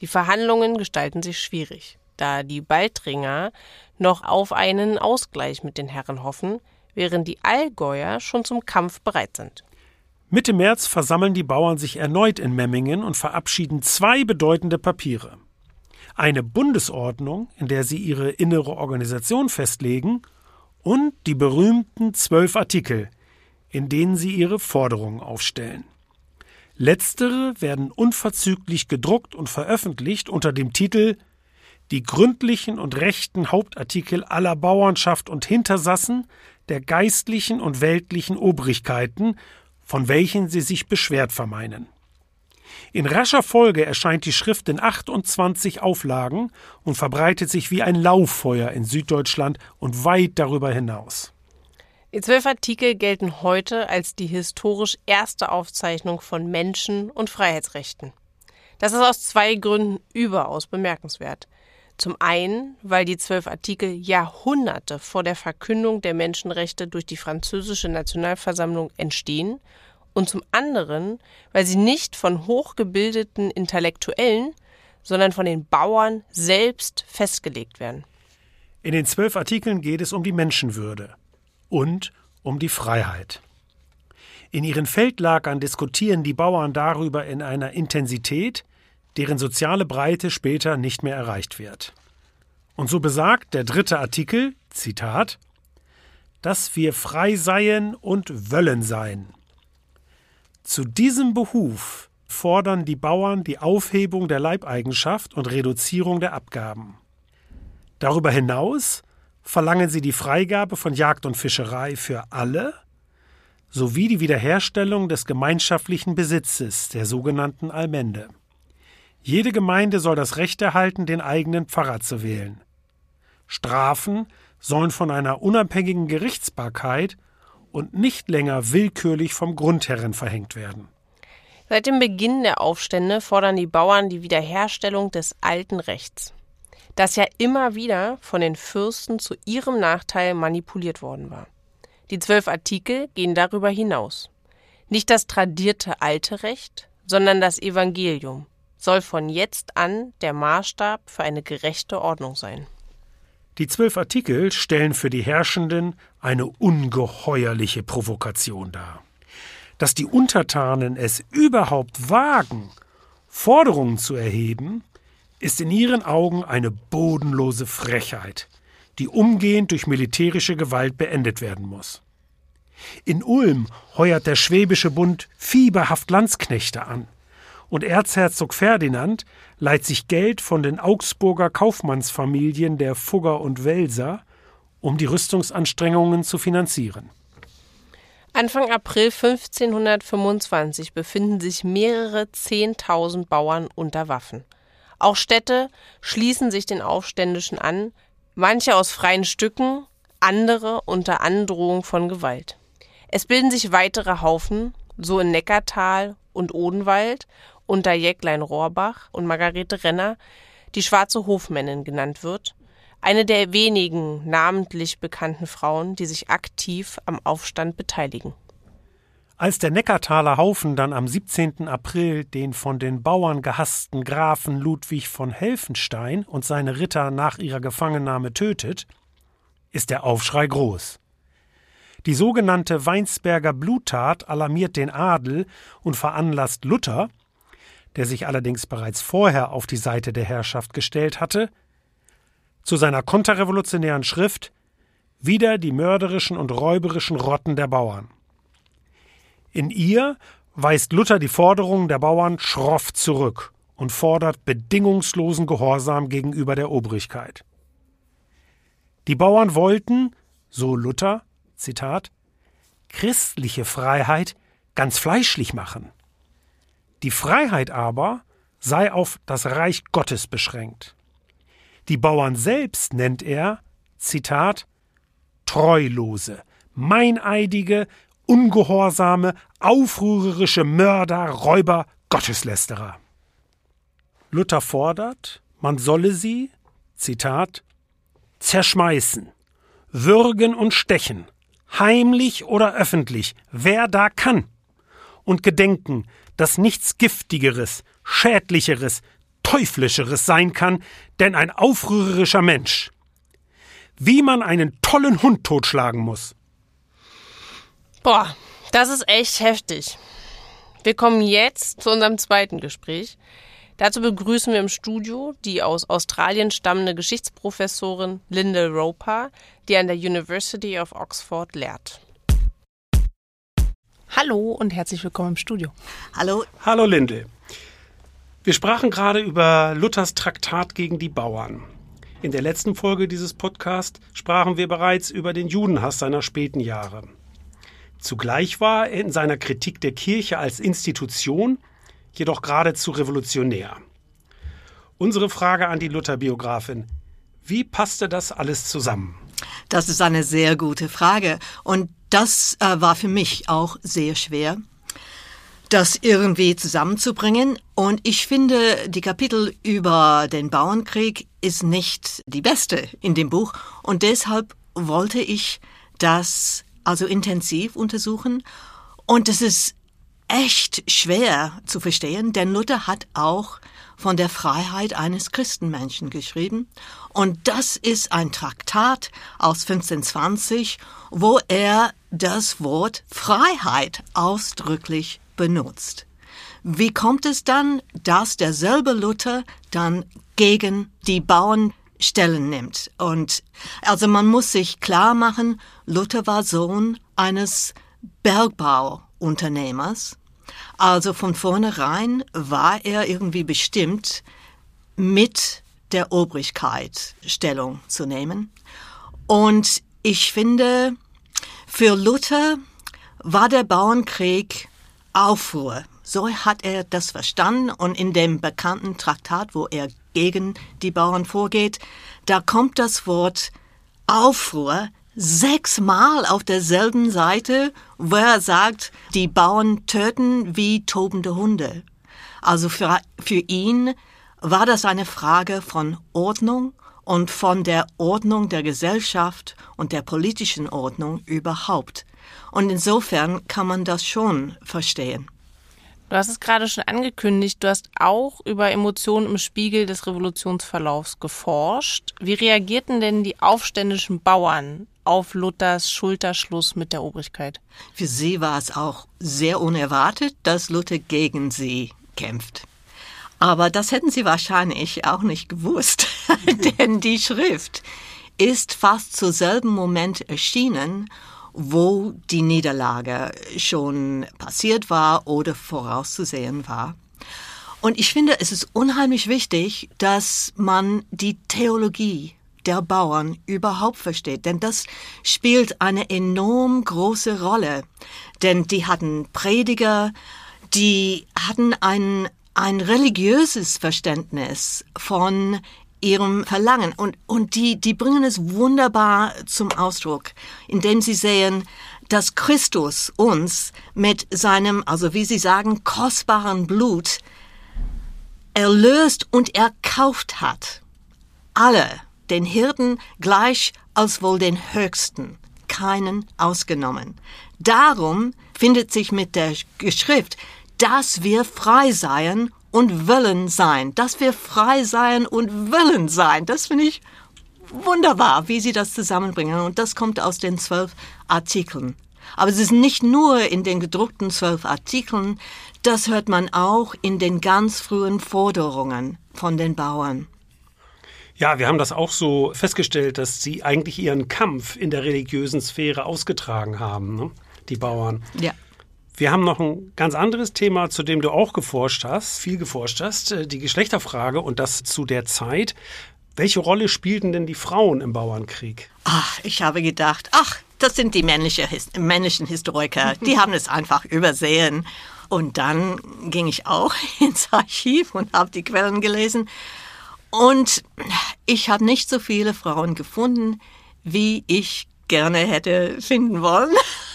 [SPEAKER 1] Die Verhandlungen gestalten sich schwierig, da die Baltringer noch auf einen Ausgleich mit den Herren hoffen, während die Allgäuer schon zum Kampf bereit sind.
[SPEAKER 2] Mitte März versammeln die Bauern sich erneut in Memmingen und verabschieden zwei bedeutende Papiere. Eine Bundesordnung, in der sie ihre innere Organisation festlegen, und die berühmten zwölf Artikel, in denen sie ihre Forderungen aufstellen. Letztere werden unverzüglich gedruckt und veröffentlicht unter dem Titel Die gründlichen und rechten Hauptartikel aller Bauernschaft und Hintersassen der geistlichen und weltlichen Obrigkeiten, von welchen sie sich beschwert vermeinen. In rascher Folge erscheint die Schrift in 28 Auflagen und verbreitet sich wie ein Lauffeuer in Süddeutschland und weit darüber hinaus.
[SPEAKER 1] Die zwölf Artikel gelten heute als die historisch erste Aufzeichnung von Menschen- und Freiheitsrechten. Das ist aus zwei Gründen überaus bemerkenswert. Zum einen, weil die zwölf Artikel Jahrhunderte vor der Verkündung der Menschenrechte durch die französische Nationalversammlung entstehen und zum anderen, weil sie nicht von hochgebildeten Intellektuellen, sondern von den Bauern selbst festgelegt werden.
[SPEAKER 2] In den zwölf Artikeln geht es um die Menschenwürde und um die Freiheit. In ihren Feldlagern diskutieren die Bauern darüber in einer Intensität, deren soziale Breite später nicht mehr erreicht wird. Und so besagt der dritte Artikel, Zitat, dass wir frei seien und wollen sein. Zu diesem Behuf fordern die Bauern die Aufhebung der Leibeigenschaft und Reduzierung der Abgaben. Darüber hinaus verlangen sie die Freigabe von Jagd und Fischerei für alle sowie die Wiederherstellung des gemeinschaftlichen Besitzes, der sogenannten Allmende. Jede Gemeinde soll das Recht erhalten, den eigenen Pfarrer zu wählen. Strafen sollen von einer unabhängigen Gerichtsbarkeit und nicht länger willkürlich vom Grundherren verhängt werden.
[SPEAKER 1] Seit dem Beginn der Aufstände fordern die Bauern die Wiederherstellung des alten Rechts, das ja immer wieder von den Fürsten zu ihrem Nachteil manipuliert worden war. Die zwölf Artikel gehen darüber hinaus. Nicht das tradierte alte Recht, sondern das Evangelium soll von jetzt an der Maßstab für eine gerechte Ordnung sein.
[SPEAKER 2] Die zwölf Artikel stellen für die Herrschenden eine ungeheuerliche Provokation dar. Dass die Untertanen es überhaupt wagen, Forderungen zu erheben, ist in ihren Augen eine bodenlose Frechheit, die umgehend durch militärische Gewalt beendet werden muss. In Ulm heuert der Schwäbische Bund fieberhaft Landsknechte an, und Erzherzog Ferdinand leiht sich Geld von den Augsburger Kaufmannsfamilien der Fugger und Welser, um die Rüstungsanstrengungen zu finanzieren.
[SPEAKER 1] Anfang April 1525 befinden sich mehrere Zehntausend Bauern unter Waffen. Auch Städte schließen sich den Aufständischen an, manche aus freien Stücken, andere unter Androhung von Gewalt. Es bilden sich weitere Haufen, so in Neckartal und Odenwald unter Jäcklein Rohrbach und Margarete Renner, die schwarze Hofmännin genannt wird, eine der wenigen namentlich bekannten Frauen, die sich aktiv am Aufstand beteiligen.
[SPEAKER 2] Als der Neckartaler Haufen dann am 17. April den von den Bauern gehassten Grafen Ludwig von Helfenstein und seine Ritter nach ihrer Gefangennahme tötet, ist der Aufschrei groß. Die sogenannte Weinsberger Bluttat alarmiert den Adel und veranlasst Luther, der sich allerdings bereits vorher auf die Seite der Herrschaft gestellt hatte, zu seiner konterrevolutionären Schrift Wieder die mörderischen und räuberischen Rotten der Bauern. In ihr weist Luther die Forderungen der Bauern schroff zurück und fordert bedingungslosen Gehorsam gegenüber der Obrigkeit. Die Bauern wollten, so Luther, Zitat, christliche Freiheit ganz fleischlich machen. Die Freiheit aber sei auf das Reich Gottes beschränkt. Die Bauern selbst nennt er, Zitat, treulose, meineidige, ungehorsame, aufrührerische Mörder, Räuber, Gotteslästerer. Luther fordert, man solle sie, Zitat, zerschmeißen, würgen und stechen, heimlich oder öffentlich, wer da kann, und gedenken, dass nichts Giftigeres, Schädlicheres, Teuflischeres sein kann, denn ein aufrührerischer Mensch. Wie man einen tollen Hund totschlagen muss.
[SPEAKER 1] Boah, das ist echt heftig. Wir kommen jetzt zu unserem zweiten Gespräch. Dazu begrüßen wir im Studio die aus Australien stammende Geschichtsprofessorin Linda Roper, die an der University of Oxford lehrt.
[SPEAKER 4] Hallo und herzlich willkommen im Studio.
[SPEAKER 3] Hallo.
[SPEAKER 2] Hallo Lindel. Wir sprachen gerade über Luthers Traktat gegen die Bauern. In der letzten Folge dieses Podcasts sprachen wir bereits über den Judenhass seiner späten Jahre. Zugleich war er in seiner Kritik der Kirche als Institution jedoch geradezu revolutionär. Unsere Frage an die Luther-Biografin: Wie passte das alles zusammen?
[SPEAKER 5] Das ist eine sehr gute Frage. Und das äh, war für mich auch sehr schwer. Das irgendwie zusammenzubringen. Und ich finde, die Kapitel über den Bauernkrieg ist nicht die beste in dem Buch. Und deshalb wollte ich das also intensiv untersuchen. Und es ist echt schwer zu verstehen, denn Luther hat auch von der Freiheit eines Christenmenschen geschrieben. Und das ist ein Traktat aus 1520, wo er das Wort Freiheit ausdrücklich benutzt. Wie kommt es dann, dass derselbe Luther dann gegen die Bauern Stellen nimmt? Und also man muss sich klar machen, Luther war Sohn eines Bergbauunternehmers. Also von vornherein war er irgendwie bestimmt, mit der Obrigkeit Stellung zu nehmen. Und ich finde, für Luther war der Bauernkrieg Aufruhr. So hat er das verstanden und in dem bekannten Traktat, wo er gegen die Bauern vorgeht, da kommt das Wort Aufruhr sechsmal auf derselben Seite, wo er sagt, die Bauern töten wie tobende Hunde. Also für, für ihn war das eine Frage von Ordnung und von der Ordnung der Gesellschaft und der politischen Ordnung überhaupt. Und insofern kann man das schon verstehen.
[SPEAKER 1] Du hast es gerade schon angekündigt, du hast auch über Emotionen im Spiegel des Revolutionsverlaufs geforscht. Wie reagierten denn die aufständischen Bauern auf Luthers Schulterschluss mit der Obrigkeit?
[SPEAKER 5] Für sie war es auch sehr unerwartet, dass Luther gegen sie kämpft. Aber das hätten sie wahrscheinlich auch nicht gewusst, denn die Schrift ist fast zur selben Moment erschienen wo die Niederlage schon passiert war oder vorauszusehen war. Und ich finde, es ist unheimlich wichtig, dass man die Theologie der Bauern überhaupt versteht, denn das spielt eine enorm große Rolle. Denn die hatten Prediger, die hatten ein, ein religiöses Verständnis von ihrem Verlangen. Und, und die, die bringen es wunderbar zum Ausdruck, indem sie sehen, dass Christus uns mit seinem, also wie sie sagen, kostbaren Blut erlöst und erkauft hat. Alle, den Hirten gleich als wohl den Höchsten, keinen ausgenommen. Darum findet sich mit der Geschrift, dass wir frei seien und wollen sein, dass wir frei sein und wollen sein. Das finde ich wunderbar, wie Sie das zusammenbringen. Und das kommt aus den zwölf Artikeln. Aber es ist nicht nur in den gedruckten zwölf Artikeln, das hört man auch in den ganz frühen Forderungen von den Bauern.
[SPEAKER 2] Ja, wir haben das auch so festgestellt, dass sie eigentlich ihren Kampf in der religiösen Sphäre ausgetragen haben, ne? die Bauern.
[SPEAKER 5] Ja.
[SPEAKER 2] Wir haben noch ein ganz anderes Thema, zu dem du auch geforscht hast, viel geforscht hast, äh, die Geschlechterfrage und das zu der Zeit. Welche Rolle spielten denn die Frauen im Bauernkrieg?
[SPEAKER 5] Ach, ich habe gedacht, ach, das sind die männliche, männlichen Historiker, die haben es einfach übersehen. Und dann ging ich auch ins Archiv und habe die Quellen gelesen. Und ich habe nicht so viele Frauen gefunden, wie ich gerne hätte finden wollen.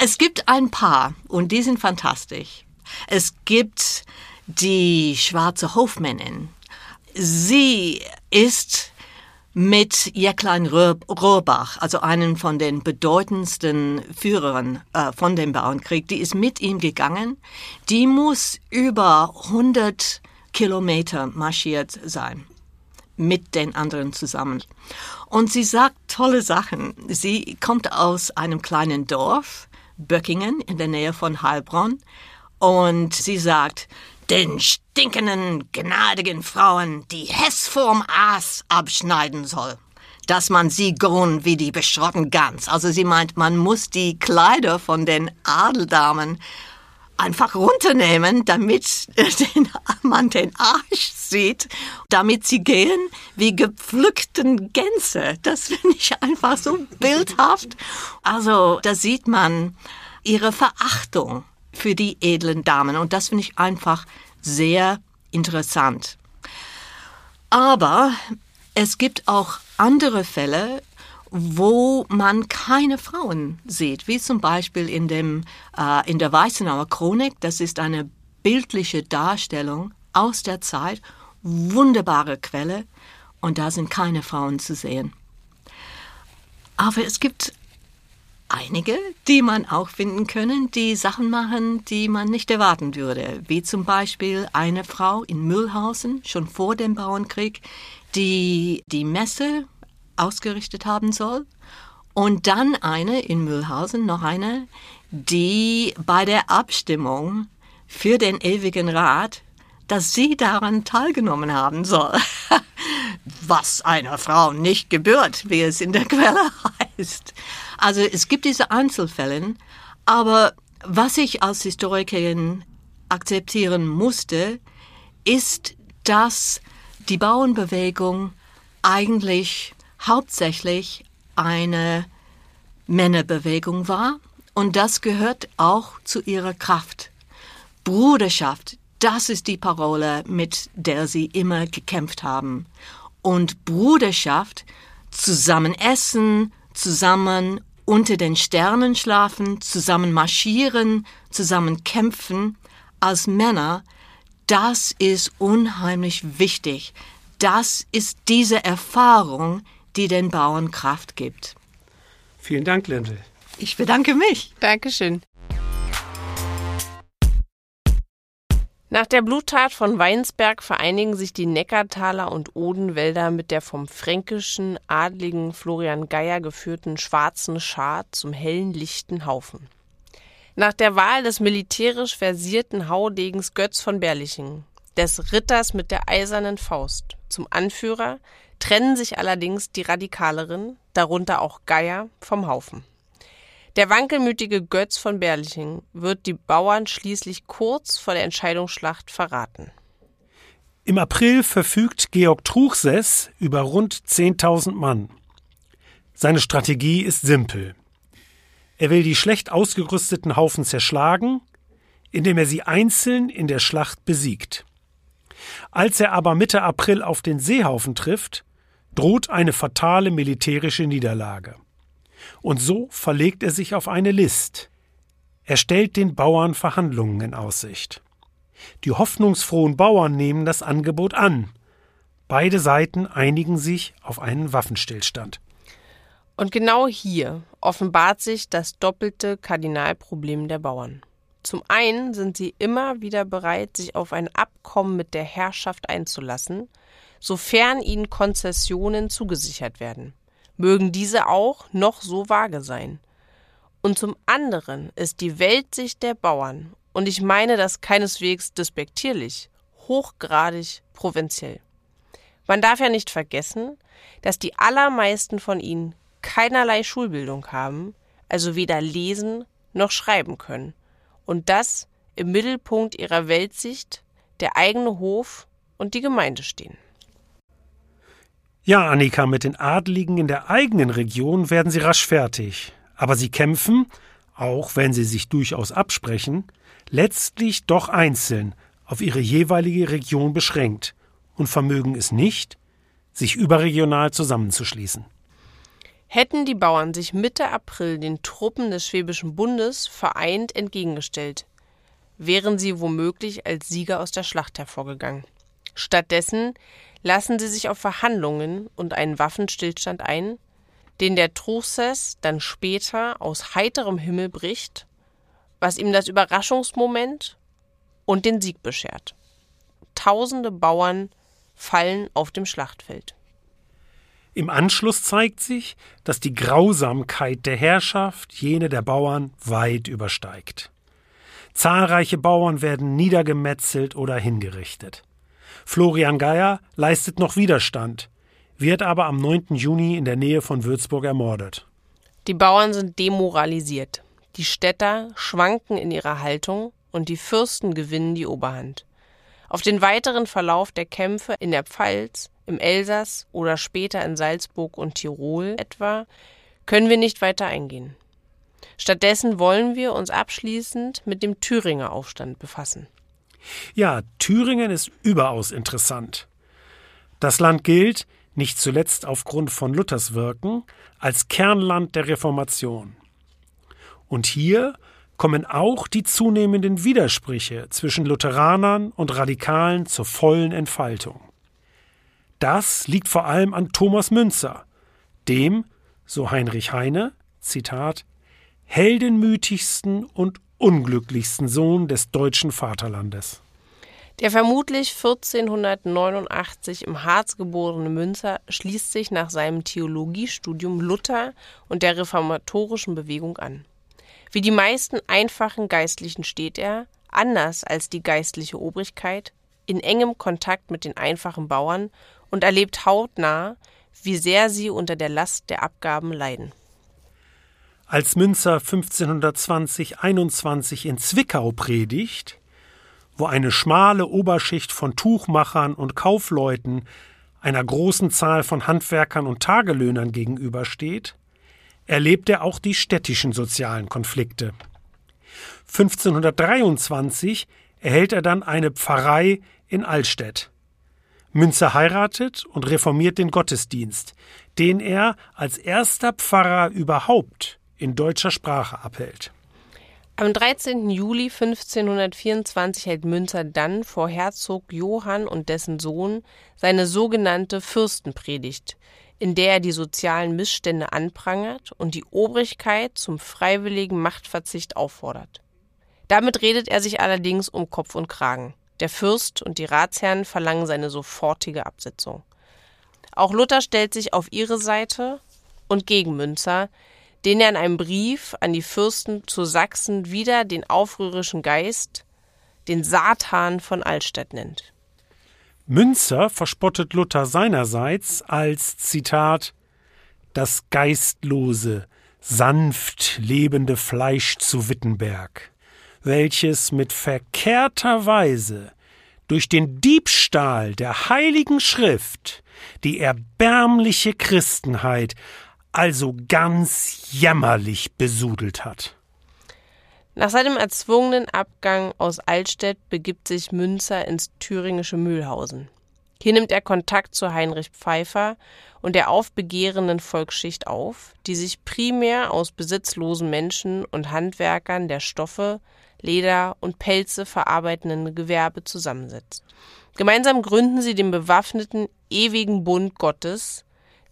[SPEAKER 5] Es gibt ein paar und die sind fantastisch. Es gibt die schwarze Hofmännin. Sie ist mit Jäcklein Rohrbach, also einen von den bedeutendsten Führern äh, von dem Bauernkrieg, die ist mit ihm gegangen. Die muss über 100 Kilometer marschiert sein mit den anderen zusammen. Und sie sagt tolle Sachen. Sie kommt aus einem kleinen Dorf Böckingen in der Nähe von Heilbronn. Und sie sagt, den stinkenden, gnadigen Frauen die Hess vorm Aas abschneiden soll, dass man sie grun wie die beschrotten Gans. Also sie meint, man muss die Kleider von den Adeldamen einfach runternehmen, damit den, man den Arsch sieht, damit sie gehen wie gepflückten Gänse. Das finde ich einfach so bildhaft. Also da sieht man ihre Verachtung für die edlen Damen und das finde ich einfach sehr interessant. Aber es gibt auch andere Fälle, wo man keine Frauen sieht, wie zum Beispiel in, dem, äh, in der Weißenauer Chronik. Das ist eine bildliche Darstellung aus der Zeit, wunderbare Quelle, und da sind keine Frauen zu sehen. Aber es gibt einige, die man auch finden können, die Sachen machen, die man nicht erwarten würde. Wie zum Beispiel eine Frau in Mühlhausen, schon vor dem Bauernkrieg, die die Messe ausgerichtet haben soll. Und dann eine in Mühlhausen, noch eine, die bei der Abstimmung für den ewigen Rat, dass sie daran teilgenommen haben soll. Was einer Frau nicht gebührt, wie es in der Quelle heißt. Also es gibt diese Einzelfälle, aber was ich als Historikerin akzeptieren musste, ist, dass die Bauernbewegung eigentlich hauptsächlich eine Männerbewegung war und das gehört auch zu ihrer Kraft. Bruderschaft, das ist die Parole, mit der sie immer gekämpft haben. Und Bruderschaft, zusammen essen, zusammen unter den Sternen schlafen, zusammen marschieren, zusammen kämpfen, als Männer, das ist unheimlich wichtig. Das ist diese Erfahrung, die den Bauern Kraft gibt.
[SPEAKER 2] Vielen Dank, Lendl.
[SPEAKER 5] Ich bedanke mich.
[SPEAKER 1] Dankeschön. Nach der Bluttat von Weinsberg vereinigen sich die Neckartaler und Odenwälder mit der vom fränkischen Adligen Florian Geier geführten schwarzen Schar zum hellen, lichten Haufen. Nach der Wahl des militärisch versierten Haudegens Götz von Berlichingen, des Ritters mit der eisernen Faust, zum Anführer, trennen sich allerdings die Radikaleren, darunter auch Geier, vom Haufen. Der wankelmütige Götz von Berlichingen wird die Bauern schließlich kurz vor der Entscheidungsschlacht verraten.
[SPEAKER 2] Im April verfügt Georg Truchsess über rund 10.000 Mann. Seine Strategie ist simpel. Er will die schlecht ausgerüsteten Haufen zerschlagen, indem er sie einzeln in der Schlacht besiegt. Als er aber Mitte April auf den Seehaufen trifft, droht eine fatale militärische Niederlage. Und so verlegt er sich auf eine List. Er stellt den Bauern Verhandlungen in Aussicht. Die hoffnungsfrohen Bauern nehmen das Angebot an. Beide Seiten einigen sich auf einen Waffenstillstand.
[SPEAKER 1] Und genau hier offenbart sich das doppelte Kardinalproblem der Bauern. Zum einen sind sie immer wieder bereit, sich auf ein Abkommen mit der Herrschaft einzulassen, sofern ihnen Konzessionen zugesichert werden mögen diese auch noch so vage sein. Und zum anderen ist die Weltsicht der Bauern, und ich meine das keineswegs despektierlich, hochgradig provinziell. Man darf ja nicht vergessen, dass die allermeisten von ihnen keinerlei Schulbildung haben, also weder lesen noch schreiben können, und das im Mittelpunkt ihrer Weltsicht der eigene Hof und die Gemeinde stehen.
[SPEAKER 2] Ja, Annika, mit den Adligen in der eigenen Region werden sie rasch fertig. Aber sie kämpfen, auch wenn sie sich durchaus absprechen, letztlich doch einzeln auf ihre jeweilige Region beschränkt und vermögen es nicht, sich überregional zusammenzuschließen.
[SPEAKER 1] Hätten die Bauern sich Mitte April den Truppen des Schwäbischen Bundes vereint entgegengestellt, wären sie womöglich als Sieger aus der Schlacht hervorgegangen. Stattdessen lassen sie sich auf Verhandlungen und einen Waffenstillstand ein, den der Truchsess dann später aus heiterem Himmel bricht, was ihm das Überraschungsmoment und den Sieg beschert. Tausende Bauern fallen auf dem Schlachtfeld.
[SPEAKER 2] Im Anschluss zeigt sich, dass die Grausamkeit der Herrschaft jene der Bauern weit übersteigt. Zahlreiche Bauern werden niedergemetzelt oder hingerichtet. Florian Geier leistet noch Widerstand, wird aber am 9. Juni in der Nähe von Würzburg ermordet.
[SPEAKER 1] Die Bauern sind demoralisiert. Die Städter schwanken in ihrer Haltung und die Fürsten gewinnen die Oberhand. Auf den weiteren Verlauf der Kämpfe in der Pfalz, im Elsass oder später in Salzburg und Tirol etwa können wir nicht weiter eingehen. Stattdessen wollen wir uns abschließend mit dem Thüringer Aufstand befassen.
[SPEAKER 2] Ja, Thüringen ist überaus interessant. Das Land gilt, nicht zuletzt aufgrund von Luthers Wirken, als Kernland der Reformation. Und hier kommen auch die zunehmenden Widersprüche zwischen Lutheranern und Radikalen zur vollen Entfaltung. Das liegt vor allem an Thomas Münzer, dem, so Heinrich Heine, Zitat, heldenmütigsten und unglücklichsten Sohn des deutschen Vaterlandes.
[SPEAKER 1] Der vermutlich 1489 im Harz geborene Münzer schließt sich nach seinem Theologiestudium Luther und der reformatorischen Bewegung an. Wie die meisten einfachen Geistlichen steht er, anders als die geistliche Obrigkeit, in engem Kontakt mit den einfachen Bauern und erlebt hautnah, wie sehr sie unter der Last der Abgaben leiden.
[SPEAKER 2] Als Münzer 1520-21 in Zwickau predigt, wo eine schmale Oberschicht von Tuchmachern und Kaufleuten einer großen Zahl von Handwerkern und Tagelöhnern gegenübersteht, erlebt er auch die städtischen sozialen Konflikte. 1523 erhält er dann eine Pfarrei in Altstedt. Münzer heiratet und reformiert den Gottesdienst, den er als erster Pfarrer überhaupt in deutscher Sprache abhält.
[SPEAKER 1] Am 13. Juli 1524 hält Münzer dann vor Herzog Johann und dessen Sohn seine sogenannte Fürstenpredigt, in der er die sozialen Missstände anprangert und die Obrigkeit zum freiwilligen Machtverzicht auffordert. Damit redet er sich allerdings um Kopf und Kragen. Der Fürst und die Ratsherren verlangen seine sofortige Absetzung. Auch Luther stellt sich auf ihre Seite und gegen Münzer, den er in einem Brief an die Fürsten zu Sachsen wieder den aufrührischen Geist, den Satan von Altstadt nennt.
[SPEAKER 2] Münzer verspottet Luther seinerseits als Zitat das geistlose, sanft lebende Fleisch zu Wittenberg, welches mit verkehrter Weise durch den Diebstahl der heiligen Schrift die erbärmliche Christenheit also ganz jämmerlich besudelt hat.
[SPEAKER 1] Nach seinem erzwungenen Abgang aus Altstedt begibt sich Münzer ins thüringische Mühlhausen. Hier nimmt er Kontakt zu Heinrich Pfeiffer und der aufbegehrenden Volksschicht auf, die sich primär aus besitzlosen Menschen und Handwerkern der Stoffe, Leder und Pelze verarbeitenden Gewerbe zusammensetzt. Gemeinsam gründen sie den bewaffneten ewigen Bund Gottes,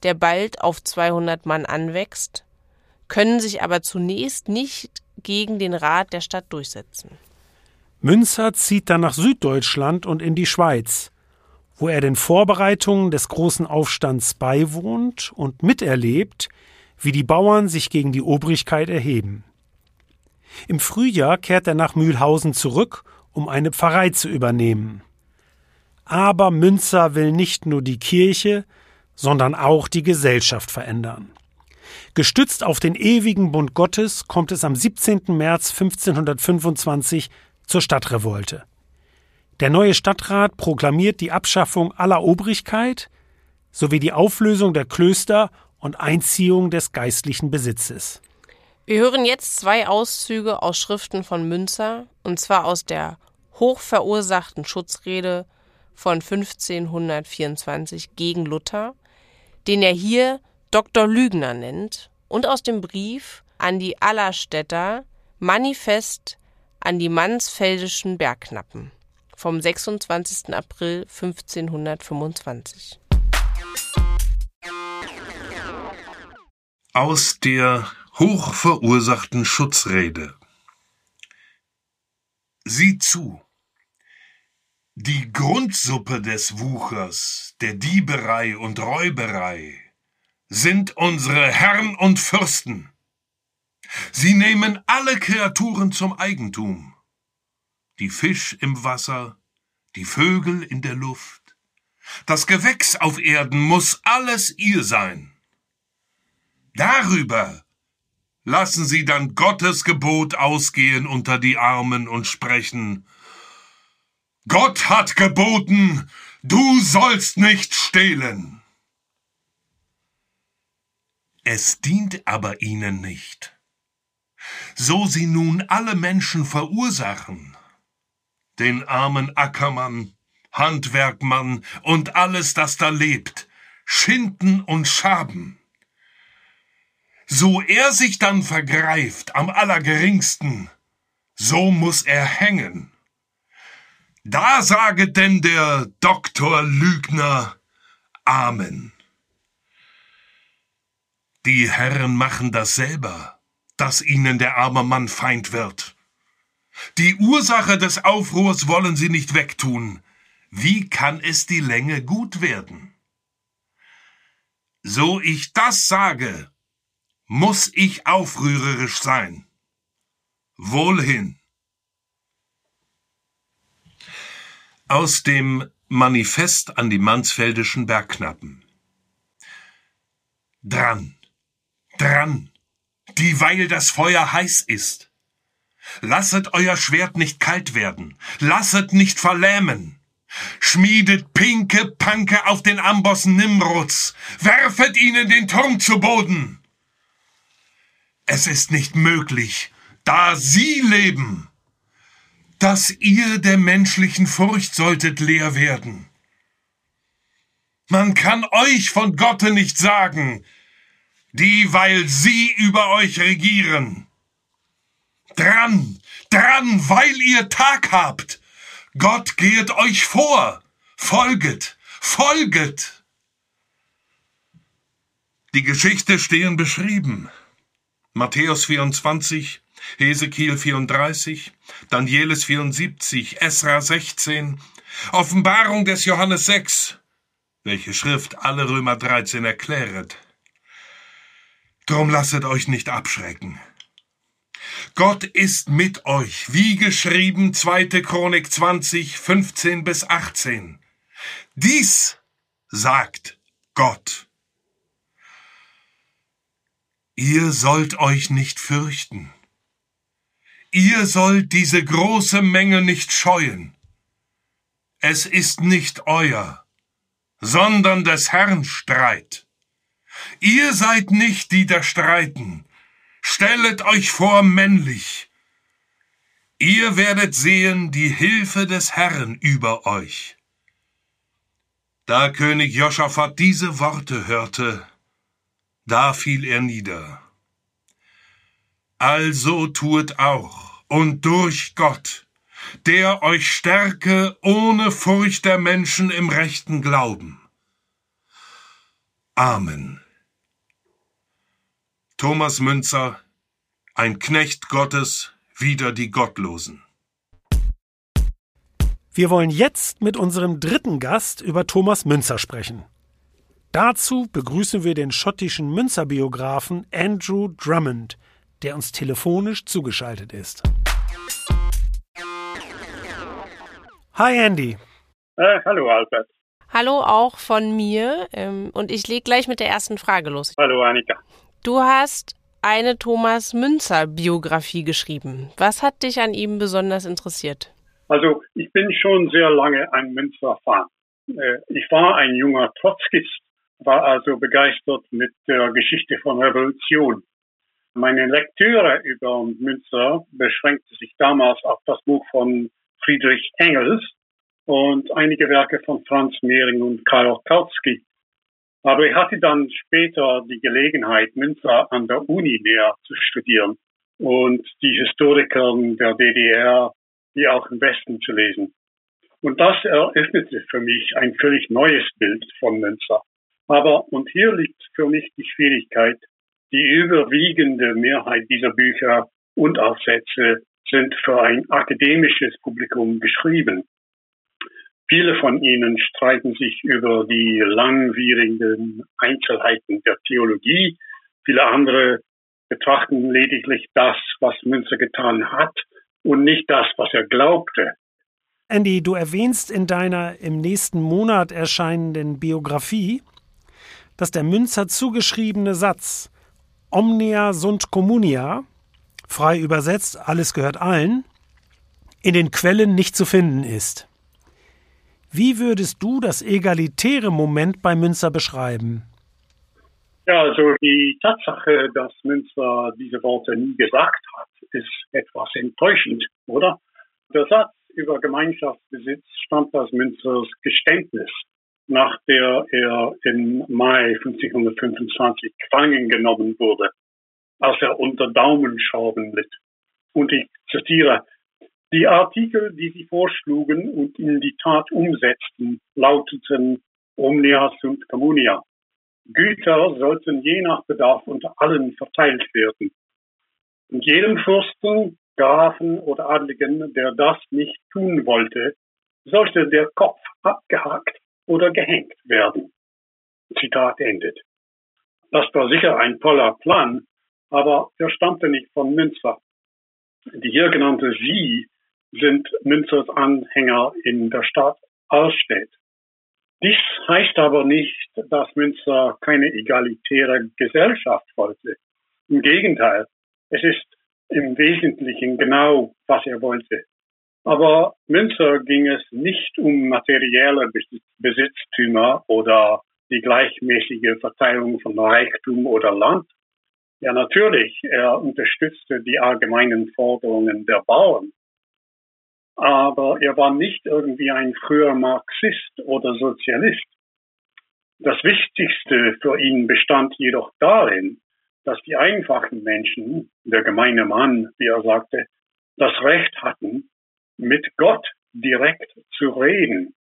[SPEAKER 1] der bald auf 200 Mann anwächst, können sich aber zunächst nicht gegen den Rat der Stadt durchsetzen.
[SPEAKER 2] Münzer zieht dann nach Süddeutschland und in die Schweiz, wo er den Vorbereitungen des großen Aufstands beiwohnt und miterlebt, wie die Bauern sich gegen die Obrigkeit erheben. Im Frühjahr kehrt er nach Mühlhausen zurück, um eine Pfarrei zu übernehmen. Aber Münzer will nicht nur die Kirche, sondern auch die Gesellschaft verändern. Gestützt auf den ewigen Bund Gottes kommt es am 17. März 1525 zur Stadtrevolte. Der neue Stadtrat proklamiert die Abschaffung aller Obrigkeit sowie die Auflösung der Klöster und Einziehung des geistlichen Besitzes.
[SPEAKER 1] Wir hören jetzt zwei Auszüge aus Schriften von Münzer, und zwar aus der hochverursachten Schutzrede von 1524 gegen Luther den er hier Dr. Lügner nennt, und aus dem Brief an die Allerstädter Manifest an die Mansfeldischen Bergknappen vom 26. April 1525.
[SPEAKER 6] Aus der hochverursachten Schutzrede. Sieh zu. Die Grundsuppe des Wuchers, der Dieberei und Räuberei sind unsere Herren und Fürsten. Sie nehmen alle Kreaturen zum Eigentum. Die Fisch im Wasser, die Vögel in der Luft, das Gewächs auf Erden muss alles ihr sein. Darüber lassen sie dann Gottes Gebot ausgehen unter die Armen und sprechen, Gott hat geboten, du sollst nicht stehlen. Es dient aber ihnen nicht. So sie nun alle Menschen verursachen, den armen Ackermann, Handwerkmann und alles, das da lebt, schinden und schaben. So er sich dann vergreift am allergeringsten, so muss er hängen. Da sage denn der Doktor Lügner Amen. Die Herren machen das selber, dass ihnen der arme Mann Feind wird. Die Ursache des Aufruhrs wollen sie nicht wegtun. Wie kann es die Länge gut werden? So ich das sage, muss ich aufrührerisch sein. Wohlhin. Aus dem Manifest an die Mansfeldischen Bergknappen. Dran, dran, dieweil das Feuer heiß ist. Lasset euer Schwert nicht kalt werden, lasset nicht verlähmen. Schmiedet pinke Panke auf den Ambossen Nimrods, werfet ihnen den Turm zu Boden. Es ist nicht möglich, da sie leben, dass ihr der menschlichen Furcht solltet leer werden. Man kann euch von Gotte nicht sagen, dieweil sie über euch regieren. Dran, dran, weil ihr Tag habt. Gott gehet euch vor. Folget, folget. Die Geschichte stehen beschrieben. Matthäus 24, Hesekiel 34, Danielis 74, Esra 16, Offenbarung des Johannes 6, welche Schrift alle Römer 13 erkläret. Drum lasset euch nicht abschrecken. Gott ist mit euch, wie geschrieben 2. Chronik 20, 15 bis 18. Dies sagt Gott. Ihr sollt euch nicht fürchten. Ihr sollt diese große Menge nicht scheuen. Es ist nicht euer, sondern des Herrn Streit. Ihr seid nicht die da streiten. Stellet euch vor männlich. Ihr werdet sehen die Hilfe des Herrn über euch. Da König Joschafat diese Worte hörte, da fiel er nieder. Also tuet auch und durch Gott, der euch stärke ohne Furcht der Menschen im rechten Glauben. Amen. Thomas Münzer, ein Knecht Gottes, wider die Gottlosen.
[SPEAKER 2] Wir wollen jetzt mit unserem dritten Gast über Thomas Münzer sprechen. Dazu begrüßen wir den schottischen Münzer-Biografen Andrew Drummond, der uns telefonisch zugeschaltet ist. Hi Andy.
[SPEAKER 7] Äh, hallo Albert.
[SPEAKER 1] Hallo auch von mir ähm, und ich lege gleich mit der ersten Frage los.
[SPEAKER 7] Hallo Annika.
[SPEAKER 1] Du hast eine Thomas Münzer Biografie geschrieben. Was hat dich an ihm besonders interessiert?
[SPEAKER 7] Also ich bin schon sehr lange ein Münzer-Fan. Äh, ich war ein junger Trotzkist, war also begeistert mit der Geschichte von Revolution. Meine Lektüre über Münzer beschränkte sich damals auf das Buch von Friedrich Engels und einige Werke von Franz Mehring und Karl Kautsky. Aber ich hatte dann später die Gelegenheit, Münzer an der Uni näher zu studieren und die Historiker der DDR, wie auch im Westen zu lesen. Und das eröffnete für mich ein völlig neues Bild von Münzer. Aber, und hier liegt für mich die Schwierigkeit, die überwiegende Mehrheit dieser Bücher und Aufsätze sind für ein akademisches Publikum geschrieben. Viele von ihnen streiten sich über die langwierigen Einzelheiten der Theologie. Viele andere betrachten lediglich das, was Münzer getan hat und nicht das, was er glaubte.
[SPEAKER 2] Andy, du erwähnst in deiner im nächsten Monat erscheinenden Biografie, dass der Münzer zugeschriebene Satz Omnia sunt communia, frei übersetzt, alles gehört allen, in den Quellen nicht zu finden ist. Wie würdest du das egalitäre Moment bei Münzer beschreiben?
[SPEAKER 7] Ja, also die Tatsache, dass Münzer diese Worte nie gesagt hat, ist etwas enttäuschend, oder? Der Satz über Gemeinschaftsbesitz stammt aus Münzers Geständnis. nach der er im Mai 1525 gefangen genommen wurde, als er unter Daumenschrauben litt. Und ich zitiere, die Artikel, die sie vorschlugen und in die Tat umsetzten, lauteten Omnia sunt communia. Güter sollten je nach Bedarf unter allen verteilt werden. Und jedem Fürsten, Grafen oder Adligen, der das nicht tun wollte, sollte der Kopf abgehakt oder gehängt werden. Zitat endet. Das war sicher ein toller Plan, aber er stammte nicht von Münzer. Die hier genannte Sie sind Münzers Anhänger in der Stadt Allstedt. Dies heißt aber nicht, dass Münzer keine egalitäre Gesellschaft wollte. Im Gegenteil, es ist im Wesentlichen genau, was er wollte. Aber Münzer ging es nicht um materielle Besitztümer oder die gleichmäßige Verteilung von Reichtum oder Land. Ja, natürlich, er unterstützte die allgemeinen Forderungen der Bauern. Aber er war nicht irgendwie ein früher Marxist oder Sozialist. Das Wichtigste für ihn bestand jedoch darin, dass die einfachen Menschen, der gemeine Mann, wie er sagte, das Recht hatten, mit Gott direkt zu reden,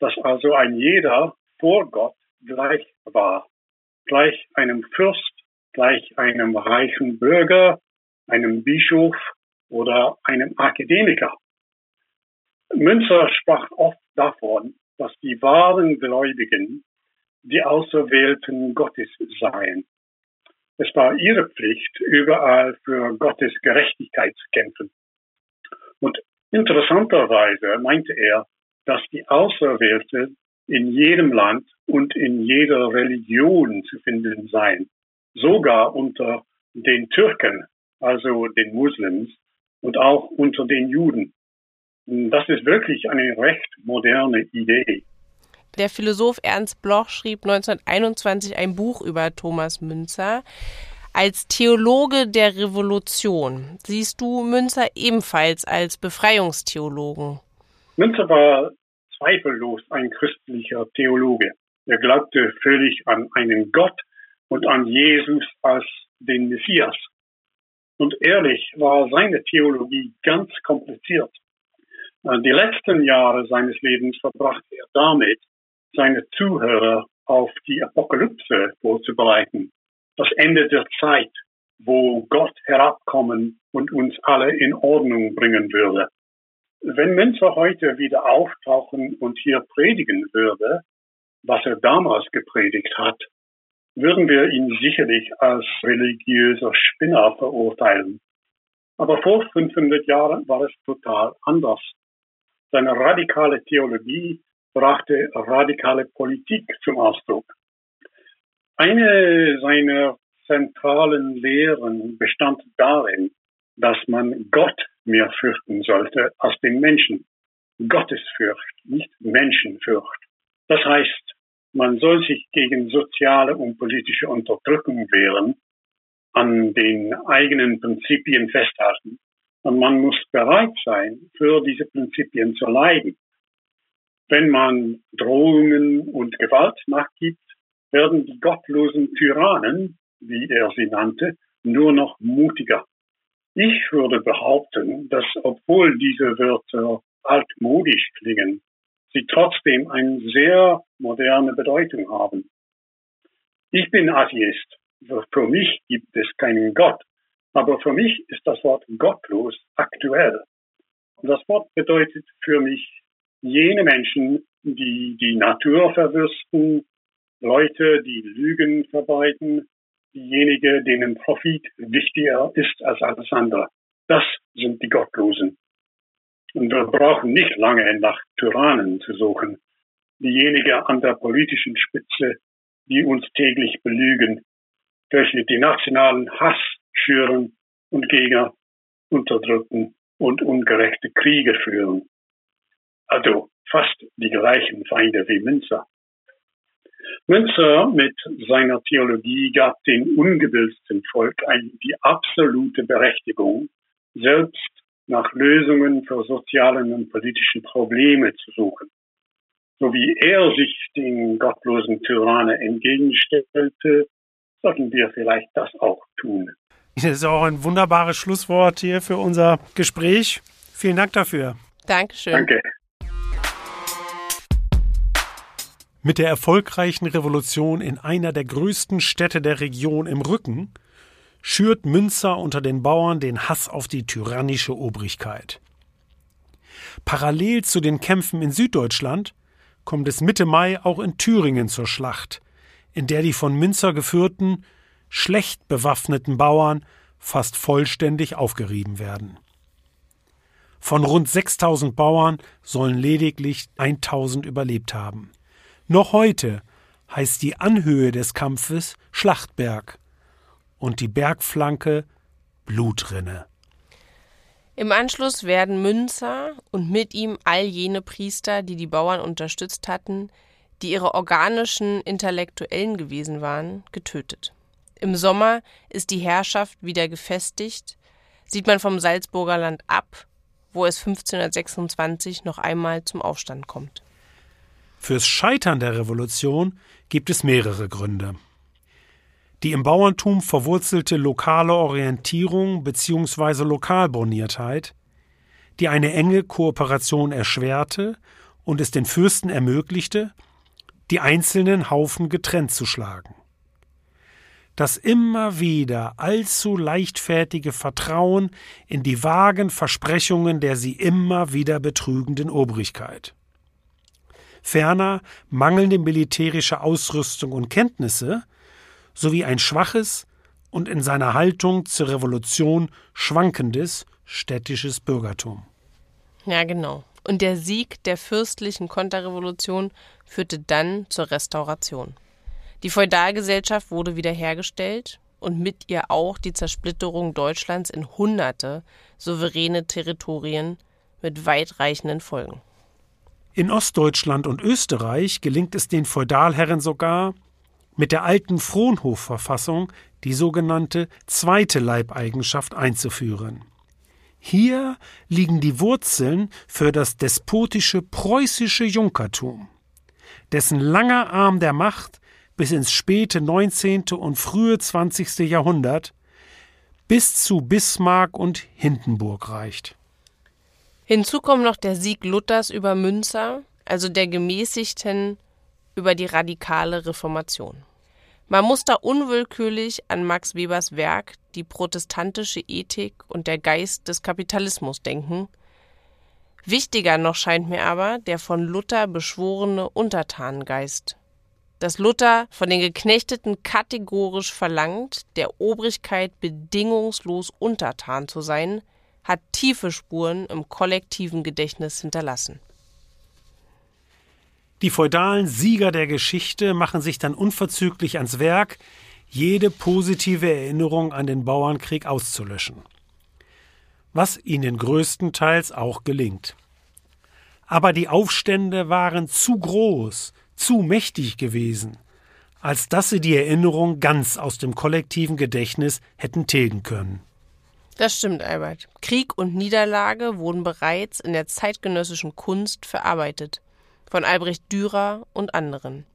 [SPEAKER 7] dass also ein jeder vor Gott gleich war, gleich einem Fürst, gleich einem reichen Bürger, einem Bischof oder einem Akademiker. Münzer sprach oft davon, dass die wahren Gläubigen die Auserwählten Gottes seien. Es war ihre Pflicht, überall für Gottes Gerechtigkeit zu kämpfen. Und Interessanterweise meinte er, dass die Auserwählte in jedem Land und in jeder Religion zu finden seien, sogar unter den Türken, also den Muslims, und auch unter den Juden. Das ist wirklich eine recht moderne Idee.
[SPEAKER 1] Der Philosoph Ernst Bloch schrieb 1921 ein Buch über Thomas Münzer. Als Theologe der Revolution siehst du Münzer ebenfalls als Befreiungstheologen.
[SPEAKER 7] Münzer war zweifellos ein christlicher Theologe. Er glaubte völlig an einen Gott und an Jesus als den Messias. Und ehrlich war seine Theologie ganz kompliziert. Die letzten Jahre seines Lebens verbrachte er damit, seine Zuhörer auf die Apokalypse vorzubereiten das Ende der Zeit, wo Gott herabkommen und uns alle in Ordnung bringen würde. Wenn Münzer heute wieder auftauchen und hier predigen würde, was er damals gepredigt hat, würden wir ihn sicherlich als religiöser Spinner verurteilen. Aber vor 500 Jahren war es total anders. Seine radikale Theologie brachte radikale Politik zum Ausdruck. Eine seiner zentralen Lehren bestand darin, dass man Gott mehr fürchten sollte als den Menschen. Gottesfurcht, nicht Menschenfurcht. Das heißt, man soll sich gegen soziale und politische Unterdrückung wehren, an den eigenen Prinzipien festhalten und man muss bereit sein, für diese Prinzipien zu leiden. Wenn man Drohungen und Gewalt nachgibt, werden die gottlosen Tyrannen, wie er sie nannte, nur noch mutiger. Ich würde behaupten, dass obwohl diese Wörter altmodisch klingen, sie trotzdem eine sehr moderne Bedeutung haben. Ich bin Atheist. Für mich gibt es keinen Gott. Aber für mich ist das Wort gottlos aktuell. Und das Wort bedeutet für mich jene Menschen, die die Natur verwürsten, Leute, die Lügen verbreiten, diejenigen, denen Profit wichtiger ist als alles andere. Das sind die Gottlosen. Und wir brauchen nicht lange nach Tyrannen zu suchen. Diejenigen an der politischen Spitze, die uns täglich belügen, welche die nationalen Hass schüren und Gegner unterdrücken und ungerechte Kriege führen. Also fast die gleichen Feinde wie Münzer. Münzer mit seiner Theologie gab dem ungebildeten Volk die absolute Berechtigung, selbst nach Lösungen für sozialen und politischen Probleme zu suchen. so wie er sich den gottlosen Tyrannen entgegenstellte, sollten wir vielleicht das auch tun.
[SPEAKER 2] Das ist auch ein wunderbares Schlusswort hier für unser Gespräch. Vielen Dank dafür.
[SPEAKER 1] Dankeschön.
[SPEAKER 7] Danke.
[SPEAKER 2] Mit der erfolgreichen Revolution in einer der größten Städte der Region im Rücken schürt Münzer unter den Bauern den Hass auf die tyrannische Obrigkeit. Parallel zu den Kämpfen in Süddeutschland kommt es Mitte Mai auch in Thüringen zur Schlacht, in der die von Münzer geführten, schlecht bewaffneten Bauern fast vollständig aufgerieben werden. Von rund 6000 Bauern sollen lediglich 1000 überlebt haben. Noch heute heißt die Anhöhe des Kampfes Schlachtberg und die Bergflanke Blutrinne.
[SPEAKER 1] Im Anschluss werden Münzer und mit ihm all jene Priester, die die Bauern unterstützt hatten, die ihre organischen Intellektuellen gewesen waren, getötet. Im Sommer ist die Herrschaft wieder gefestigt, sieht man vom Salzburger Land ab, wo es 1526 noch einmal zum Aufstand kommt.
[SPEAKER 2] Fürs Scheitern der Revolution gibt es mehrere Gründe. Die im Bauerntum verwurzelte lokale Orientierung bzw. Lokalborniertheit, die eine enge Kooperation erschwerte und es den Fürsten ermöglichte, die einzelnen Haufen getrennt zu schlagen. Das immer wieder allzu leichtfertige Vertrauen in die vagen Versprechungen der sie immer wieder betrügenden Obrigkeit ferner mangelnde militärische Ausrüstung und Kenntnisse sowie ein schwaches und in seiner Haltung zur Revolution schwankendes städtisches Bürgertum.
[SPEAKER 1] Ja, genau. Und der Sieg der fürstlichen Konterrevolution führte dann zur Restauration. Die Feudalgesellschaft wurde wiederhergestellt und mit ihr auch die Zersplitterung Deutschlands in hunderte souveräne Territorien mit weitreichenden Folgen.
[SPEAKER 2] In Ostdeutschland und Österreich gelingt es den Feudalherren sogar, mit der alten Fronhof-Verfassung die sogenannte zweite Leibeigenschaft einzuführen. Hier liegen die Wurzeln für das despotische preußische Junkertum, dessen langer Arm der Macht bis ins späte 19. und frühe 20. Jahrhundert bis zu Bismarck und Hindenburg reicht.
[SPEAKER 1] Hinzu kommt noch der Sieg Luthers über Münzer, also der Gemäßigten über die radikale Reformation. Man muss da unwillkürlich an Max Webers Werk Die protestantische Ethik und der Geist des Kapitalismus denken. Wichtiger noch scheint mir aber der von Luther beschworene Untertanengeist. Dass Luther von den Geknechteten kategorisch verlangt, der Obrigkeit bedingungslos untertan zu sein, hat tiefe Spuren im kollektiven Gedächtnis hinterlassen.
[SPEAKER 2] Die feudalen Sieger der Geschichte machen sich dann unverzüglich ans Werk, jede positive Erinnerung an den Bauernkrieg auszulöschen. Was ihnen größtenteils auch gelingt. Aber die Aufstände waren zu groß, zu mächtig gewesen, als dass sie die Erinnerung ganz aus dem kollektiven Gedächtnis hätten tilgen können.
[SPEAKER 1] Das stimmt, Albert. Krieg und Niederlage wurden bereits in der zeitgenössischen Kunst verarbeitet, von Albrecht Dürer und anderen.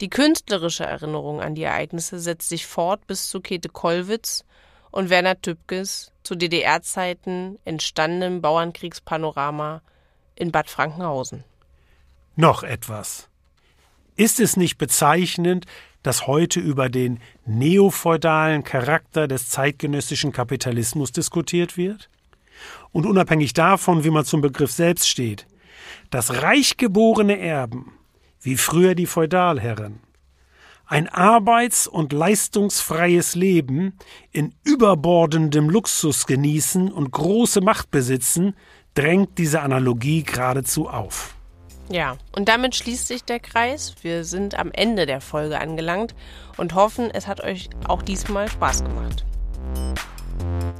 [SPEAKER 1] Die künstlerische Erinnerung an die Ereignisse setzt sich fort bis zu Käthe Kollwitz und Werner Tübkes zu DDR-Zeiten entstandenem Bauernkriegspanorama in Bad Frankenhausen.
[SPEAKER 2] Noch etwas. Ist es nicht bezeichnend, dass heute über den neofeudalen Charakter des zeitgenössischen Kapitalismus diskutiert wird? Und unabhängig davon, wie man zum Begriff selbst steht, dass reichgeborene Erben, wie früher die Feudalherren, ein arbeits- und leistungsfreies Leben in überbordendem Luxus genießen und große Macht besitzen, drängt diese Analogie geradezu auf.
[SPEAKER 1] Ja, und damit schließt sich der Kreis. Wir sind am Ende der Folge angelangt und hoffen, es hat euch auch diesmal Spaß gemacht.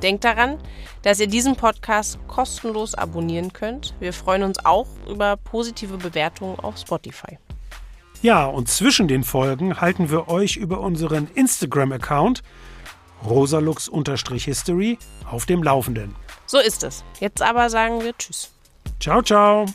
[SPEAKER 1] Denkt daran, dass ihr diesen Podcast kostenlos abonnieren könnt. Wir freuen uns auch über positive Bewertungen auf Spotify.
[SPEAKER 2] Ja, und zwischen den Folgen halten wir euch über unseren Instagram-Account rosalux-history auf dem Laufenden.
[SPEAKER 1] So ist es. Jetzt aber sagen wir Tschüss.
[SPEAKER 2] Ciao, ciao.